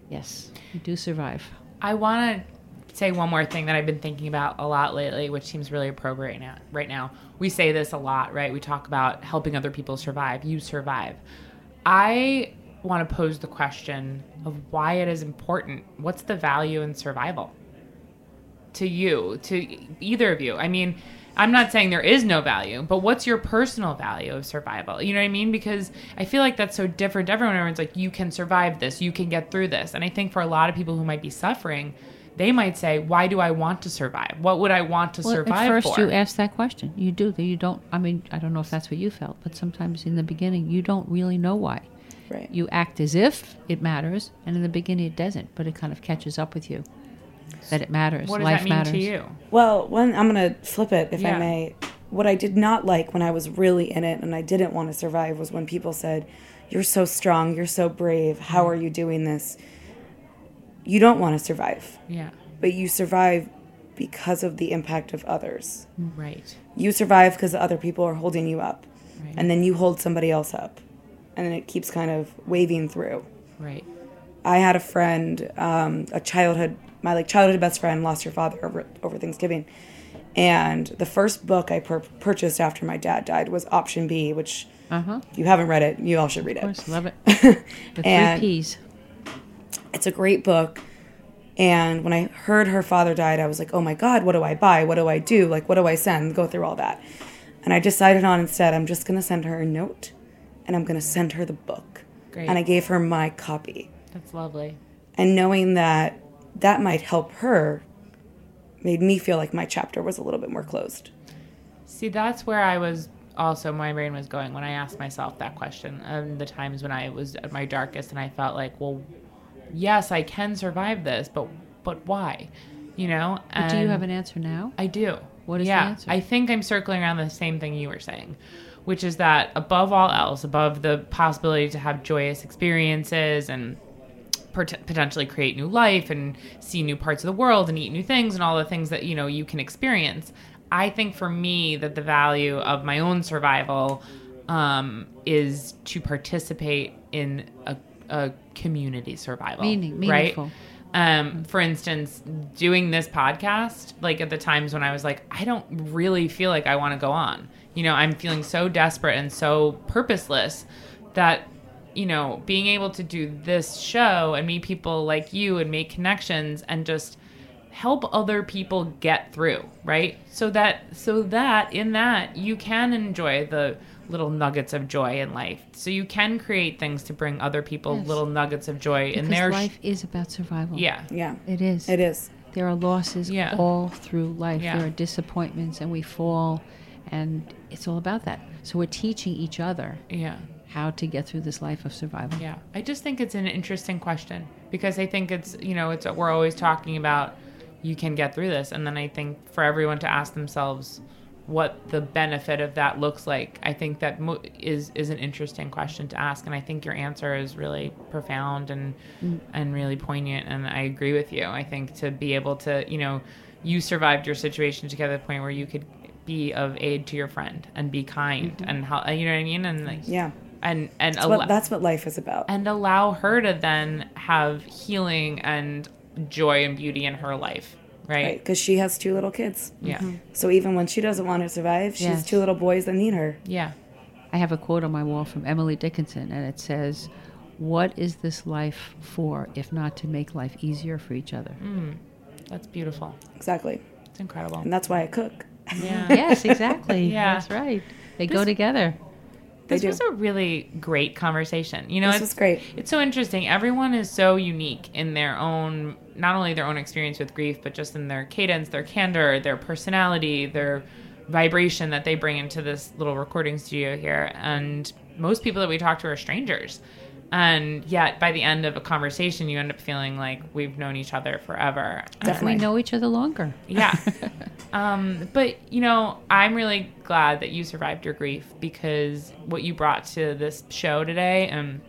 yes, you do survive. I want to say one more thing that I've been thinking about a lot lately, which seems really appropriate now. Right now, we say this a lot, right? We talk about helping other people survive. You survive. I want to pose the question of why it is important. What's the value in survival to you, to either of you? I mean, I'm not saying there is no value, but what's your personal value of survival? You know what I mean? Because I feel like that's so different everyone. Everyone's like, you can survive this, you can get through this. And I think for a lot of people who might be suffering, they might say, why do I want to survive? What would I want to Well, survive at first for? you ask that question. You do. You don't. I mean, I don't know if that's what you felt, but sometimes in the beginning you don't really know why. Right. You act as if it matters, and in the beginning it doesn't, but it kind of catches up with you that it matters. what does Life that mean matters. to you? Well, one, I'm going to flip it, if Yeah. I may. What I did not like when I was really in it and I didn't want to survive was when people said, You're so strong, you're so brave, how mm-hmm. are you doing this? You don't want to survive, Yeah, but you survive because of the impact of others. right. You survive because other people are holding you up, Right. and then you hold somebody else up, and then it keeps kind of waving through. Right. I had a friend, um, a childhood, my like childhood best friend lost her father over, over Thanksgiving. And the first book I pur- purchased after my dad died was Option B, which Uh huh. if you haven't read it, you all should read Of it. course, love it. The three And- P's. It's a great book. And when I heard her father died, I was like, oh my God, what do I buy? What do I do? Like, what do I send? Go through all that. And I decided on instead, I'm just going to send her a note and I'm going to send her the book. Great. And I gave her my copy. That's lovely. and knowing that that might help her made me feel like my chapter was a little bit more closed See, that's where I was also, my brain was going when I asked myself that question. And the times when I was at my darkest and I felt like, well, yes, I can survive this, but but why? You know? But do you have an answer now? I do. What is the yeah, answer? I think I'm circling around the same thing you were saying, which is that above all else, above the possibility to have joyous experiences and pot- potentially create new life and see new parts of the world and eat new things and all the things that you know you can experience, I think for me that the value of my own survival um, is to participate in a, a community survival, Meaning- right? um, for instance, doing this podcast, like at the times when I was like, I don't really feel like I want to go on. You know, I'm feeling so desperate and so purposeless that, you know, being able to do this show and meet people like you and make connections and just help other people get through, right? So that so that in that you can enjoy the little nuggets of joy in life. So you can create things to bring other people Yes. little nuggets of joy in Because their life is about survival. yeah. yeah It is. it is There are losses Yeah. all through life. Yeah. There are disappointments, and we fall, and it's all about that. So we're teaching each other Yeah. how to get through this life of survival. Yeah. I just think it's an interesting question because I think it's, you know, it's we're always talking about you can get through this and then I think for everyone to ask themselves what the benefit of that looks like. I think that mo- is is an interesting question to ask and I think your answer is really profound and mm. and really poignant and I agree with you. I think to be able to, you know, you survived your situation to get to the point where you could be of aid to your friend and be kind mm-hmm. and how you know what I mean? And like yeah. and and that's allow- what, that's what life is about. and allow her to then have healing and joy and beauty in her life right, right because she has two little kids yeah mm-hmm. so even when she doesn't want to survive she has Yes. two little boys that need her yeah I have a quote on my wall from Emily Dickinson, and it says, What is this life for if not to make life easier for each other? Mm. that's beautiful exactly It's incredible. And that's why I cook. Yeah. yes, exactly. Yeah. That's right. They go together. This was a really great conversation. You know, This it's great. It's so interesting. Everyone is so unique in their own, not only their own experience with grief, but just in their cadence, their candor, their personality, their vibration that they bring into this little recording studio here. And most people that we talk to are strangers. And yet, by the end of a conversation, you end up feeling like we've known each other forever. We know each other longer. Yeah. um, but you know, I'm really glad that you survived your grief because what you brought to this show today, and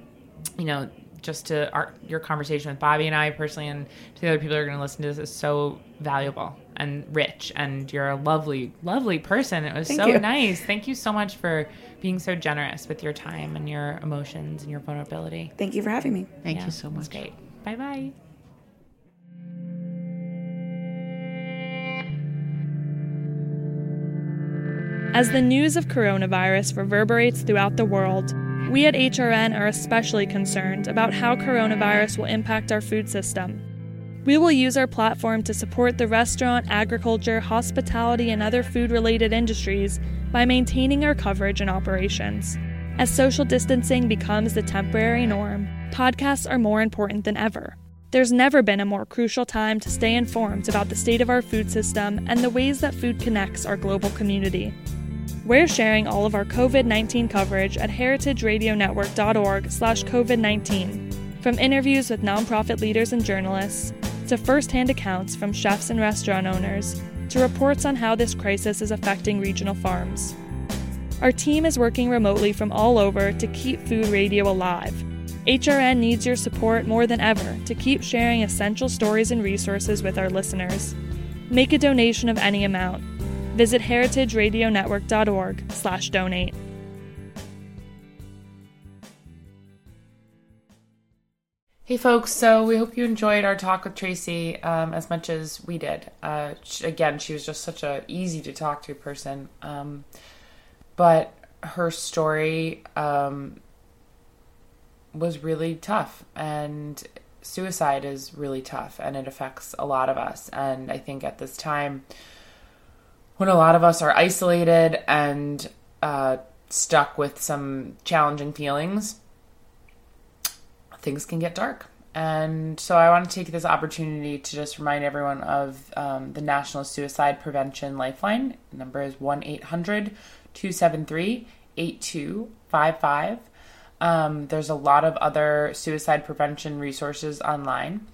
you know, just to our, your conversation with Bobby and I personally, and to the other people who are going to listen to this, is so valuable and rich. And you're a lovely, lovely person. It was Thank so you. nice. Thank you so much for being so generous with your time and your emotions and your vulnerability. Thank you for having me. Thank Yeah, you so much. great. Bye bye. As the news of coronavirus reverberates throughout the world, we at HRN are especially concerned about how coronavirus will impact our food system. We will use our platform to support the restaurant, agriculture, hospitality, and other food related industries by maintaining our coverage and operations. As social distancing becomes the temporary norm, podcasts are more important than ever. There's never been a more crucial time to stay informed about the state of our food system and the ways that food connects our global community. We're sharing all of our COVID-19 coverage at heritageradionetwork.org slash COVID-19, from interviews with nonprofit leaders and journalists, to first-hand accounts from chefs and restaurant owners, to reports on how this crisis is affecting regional farms. Our team is working remotely from all over to keep food radio alive. HRN needs your support more than ever to keep sharing essential stories and resources with our listeners. Make a donation of any amount. Visit heritageradionetwork.org/donate. Hey, folks. So we hope you enjoyed our talk with Tracy um, as much as we did. Uh, sh again, she was just such a easy to talk to person. Um, but her story um, was really tough, and suicide is really tough, and it affects a lot of us. And I think at this time, when a lot of us are isolated and uh, stuck with some challenging feelings, things can get dark. And so I want to take this opportunity to just remind everyone of um, the National Suicide Prevention Lifeline. The number is 1 800 273 8255. Um, there's a lot of other suicide prevention resources online.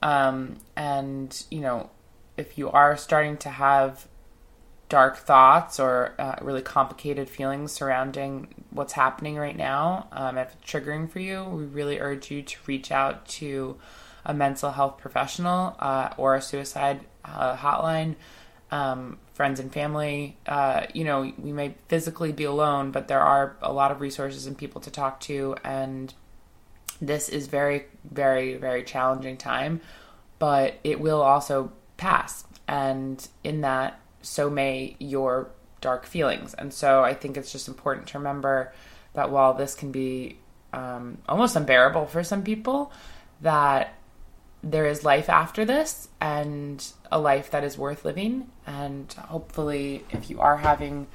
Um, and, you know, if you are starting to have dark thoughts or uh, really complicated feelings surrounding what's happening right now, um, if it's triggering for you, we really urge you to reach out to a mental health professional uh, or a suicide uh, hotline. Um, friends and family, uh, you know, we may physically be alone, but there are a lot of resources and people to talk to. And this is very, very, very challenging time, but it will also pass. And in that, so may your dark feelings. And so I think it's just important to remember that while this can be um, almost unbearable for some people, that there is life after this and a life that is worth living. And hopefully, if you are having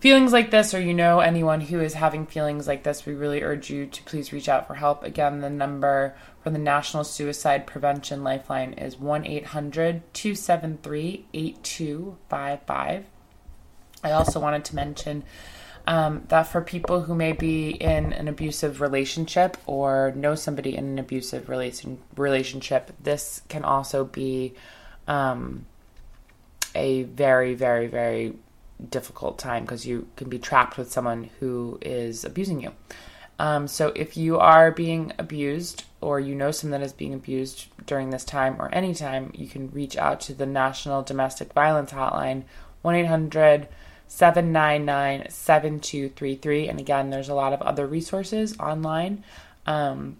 feelings like this or you know anyone who is having feelings like this, we really urge you to please reach out for help. Again, the number for the National Suicide Prevention Lifeline is 1 800 273 8255. I also wanted to mention um, that for people who may be in an abusive relationship or know somebody in an abusive relation relationship, this can also be um, a very, very, very difficult time because you can be trapped with someone who is abusing you. Um, so if you are being abused or you know someone that is being abused during this time or any time, you can reach out to the National Domestic Violence Hotline, 1 800 799 7233. And again, there's a lot of other resources online. Um,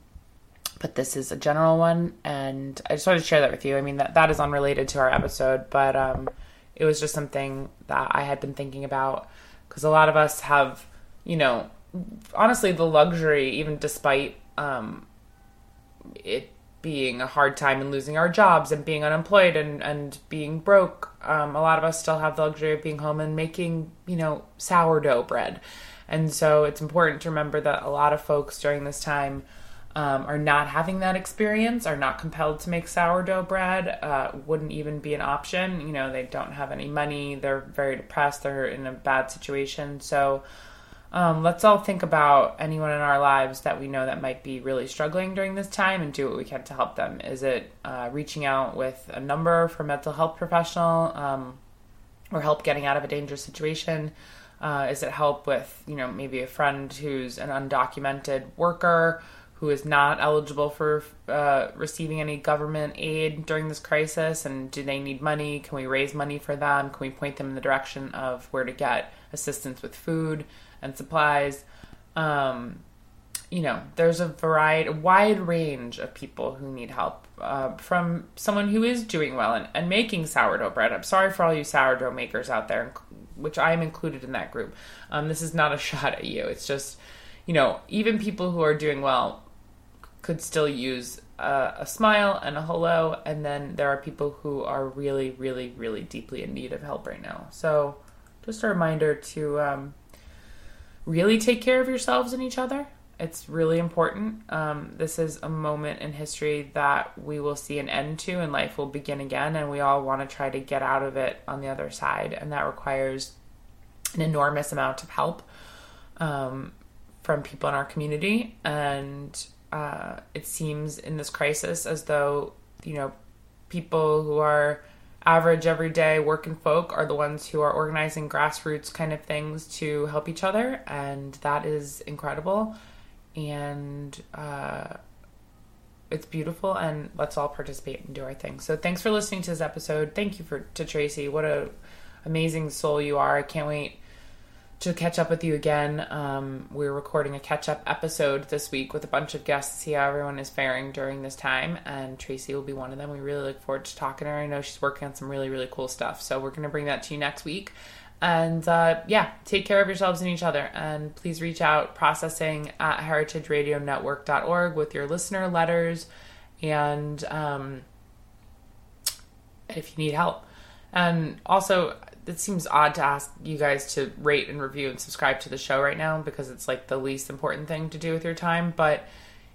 but this is a general one. And I just wanted to share that with you. I mean, that, that is unrelated to our episode, but um, it was just something that I had been thinking about because a lot of us have, you know, honestly, the luxury, even despite um, it being a hard time and losing our jobs and being unemployed and, and being broke. Um, a lot of us still have the luxury of being home and making, you know, sourdough bread. And so it's important to remember that a lot of folks during this time um, are not having that experience, are not compelled to make sourdough bread, uh, wouldn't even be an option. You know, they don't have any money, they're very depressed, they're in a bad situation. So um, let's all think about anyone in our lives that we know that might be really struggling during this time and do what we can to help them. Is it uh, reaching out with a number for mental health professional um, or help getting out of a dangerous situation? Uh, is it help with, you know, maybe a friend who's an undocumented worker who is not eligible for uh, receiving any government aid during this crisis? And do they need money? Can we raise money for them? Can we point them in the direction of where to get assistance with food? and supplies. Um, you know, there's a variety, a wide range of people who need help. Uh, from someone who is doing well and, and making sourdough bread. I'm sorry for all you sourdough makers out there, which I am included in that group. Um, this is not a shot at you. It's just, you know, even people who are doing well could still use a, a smile and a hello. And then there are people who are really, really, really deeply in need of help right now. So just a reminder to um, really take care of yourselves and each other. It's really important. Um, this is a moment in history that we will see an end to, and life will begin again. And we all want to try to get out of it on the other side, and that requires an enormous amount of help um, from people in our community. And uh, it seems in this crisis as though you know people who are average everyday working folk are the ones who are organizing grassroots kind of things to help each other and that is incredible. And uh, it's beautiful and let's all participate and do our thing. So thanks for listening to this episode. Thank you for to tracy. What a amazing soul you are. I can't wait to catch up with you again. Um, we're recording a catch up episode this week with a bunch of guests, see how everyone is faring during this time. And Tracy will be one of them. We really look forward to talking to her. I know she's working on some really, really cool stuff. So we're going to bring that to you next week. And uh, yeah, take care of yourselves and each other. And please reach out processing at heritageradionetwork.org with your listener letters and um, if you need help. And also, it seems odd to ask you guys to rate and review and subscribe to the show right now because it's like the least important thing to do with your time. But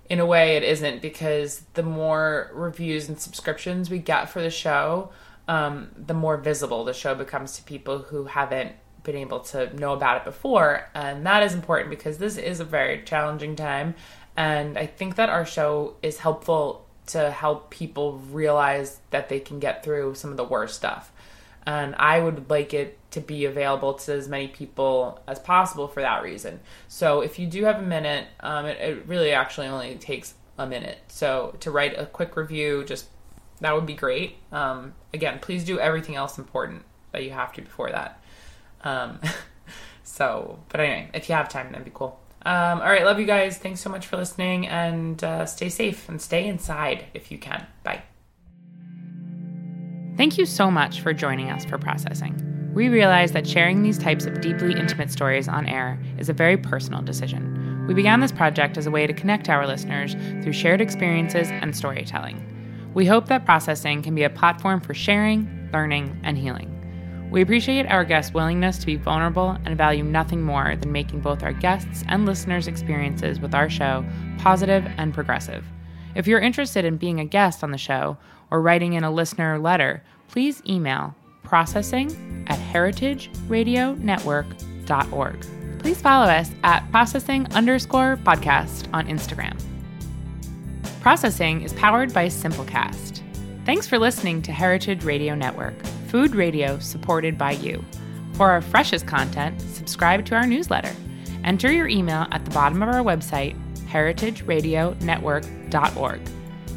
in a way, it isn't because the more reviews and subscriptions we get for the show, um, the more visible the show becomes to people who haven't been able to know about it before. And that is important because this is a very challenging time. And I think that our show is helpful to help people realize that they can get through some of the worst stuff and I would like it to be available to as many people as possible for that reason. So if you do have a minute, um, it, it, really actually only takes a minute. So to write a quick review, just that would be great. Um, again, please do everything else important that you have to before that. Um, so, but anyway, if you have time, that'd be cool. Um, all right, love you guys. Thanks so much for listening, and uh, stay safe and stay inside if you can. Bye. Thank you so much for joining us for processing. We realize that sharing these types of deeply intimate stories on air is a very personal decision. We began this project as a way to connect our listeners through shared experiences and storytelling. We hope that processing can be a platform for sharing, learning, and healing. We appreciate our guests' willingness to be vulnerable and value nothing more than making both our guests' and listeners' experiences with our show positive and progressive. If you're interested in being a guest on the show or writing in a listener letter, please email processing at heritageradionetwork.org. Please follow us at processing underscore podcast on Instagram. Processing is powered by Simplecast. Thanks for listening to Heritage Radio Network, food radio supported by you. For our freshest content, subscribe to our newsletter. Enter your email at the bottom of our website, heritageradionetwork.org.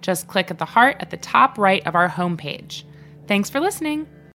Just click at the heart at the top right of our homepage. Thanks for listening.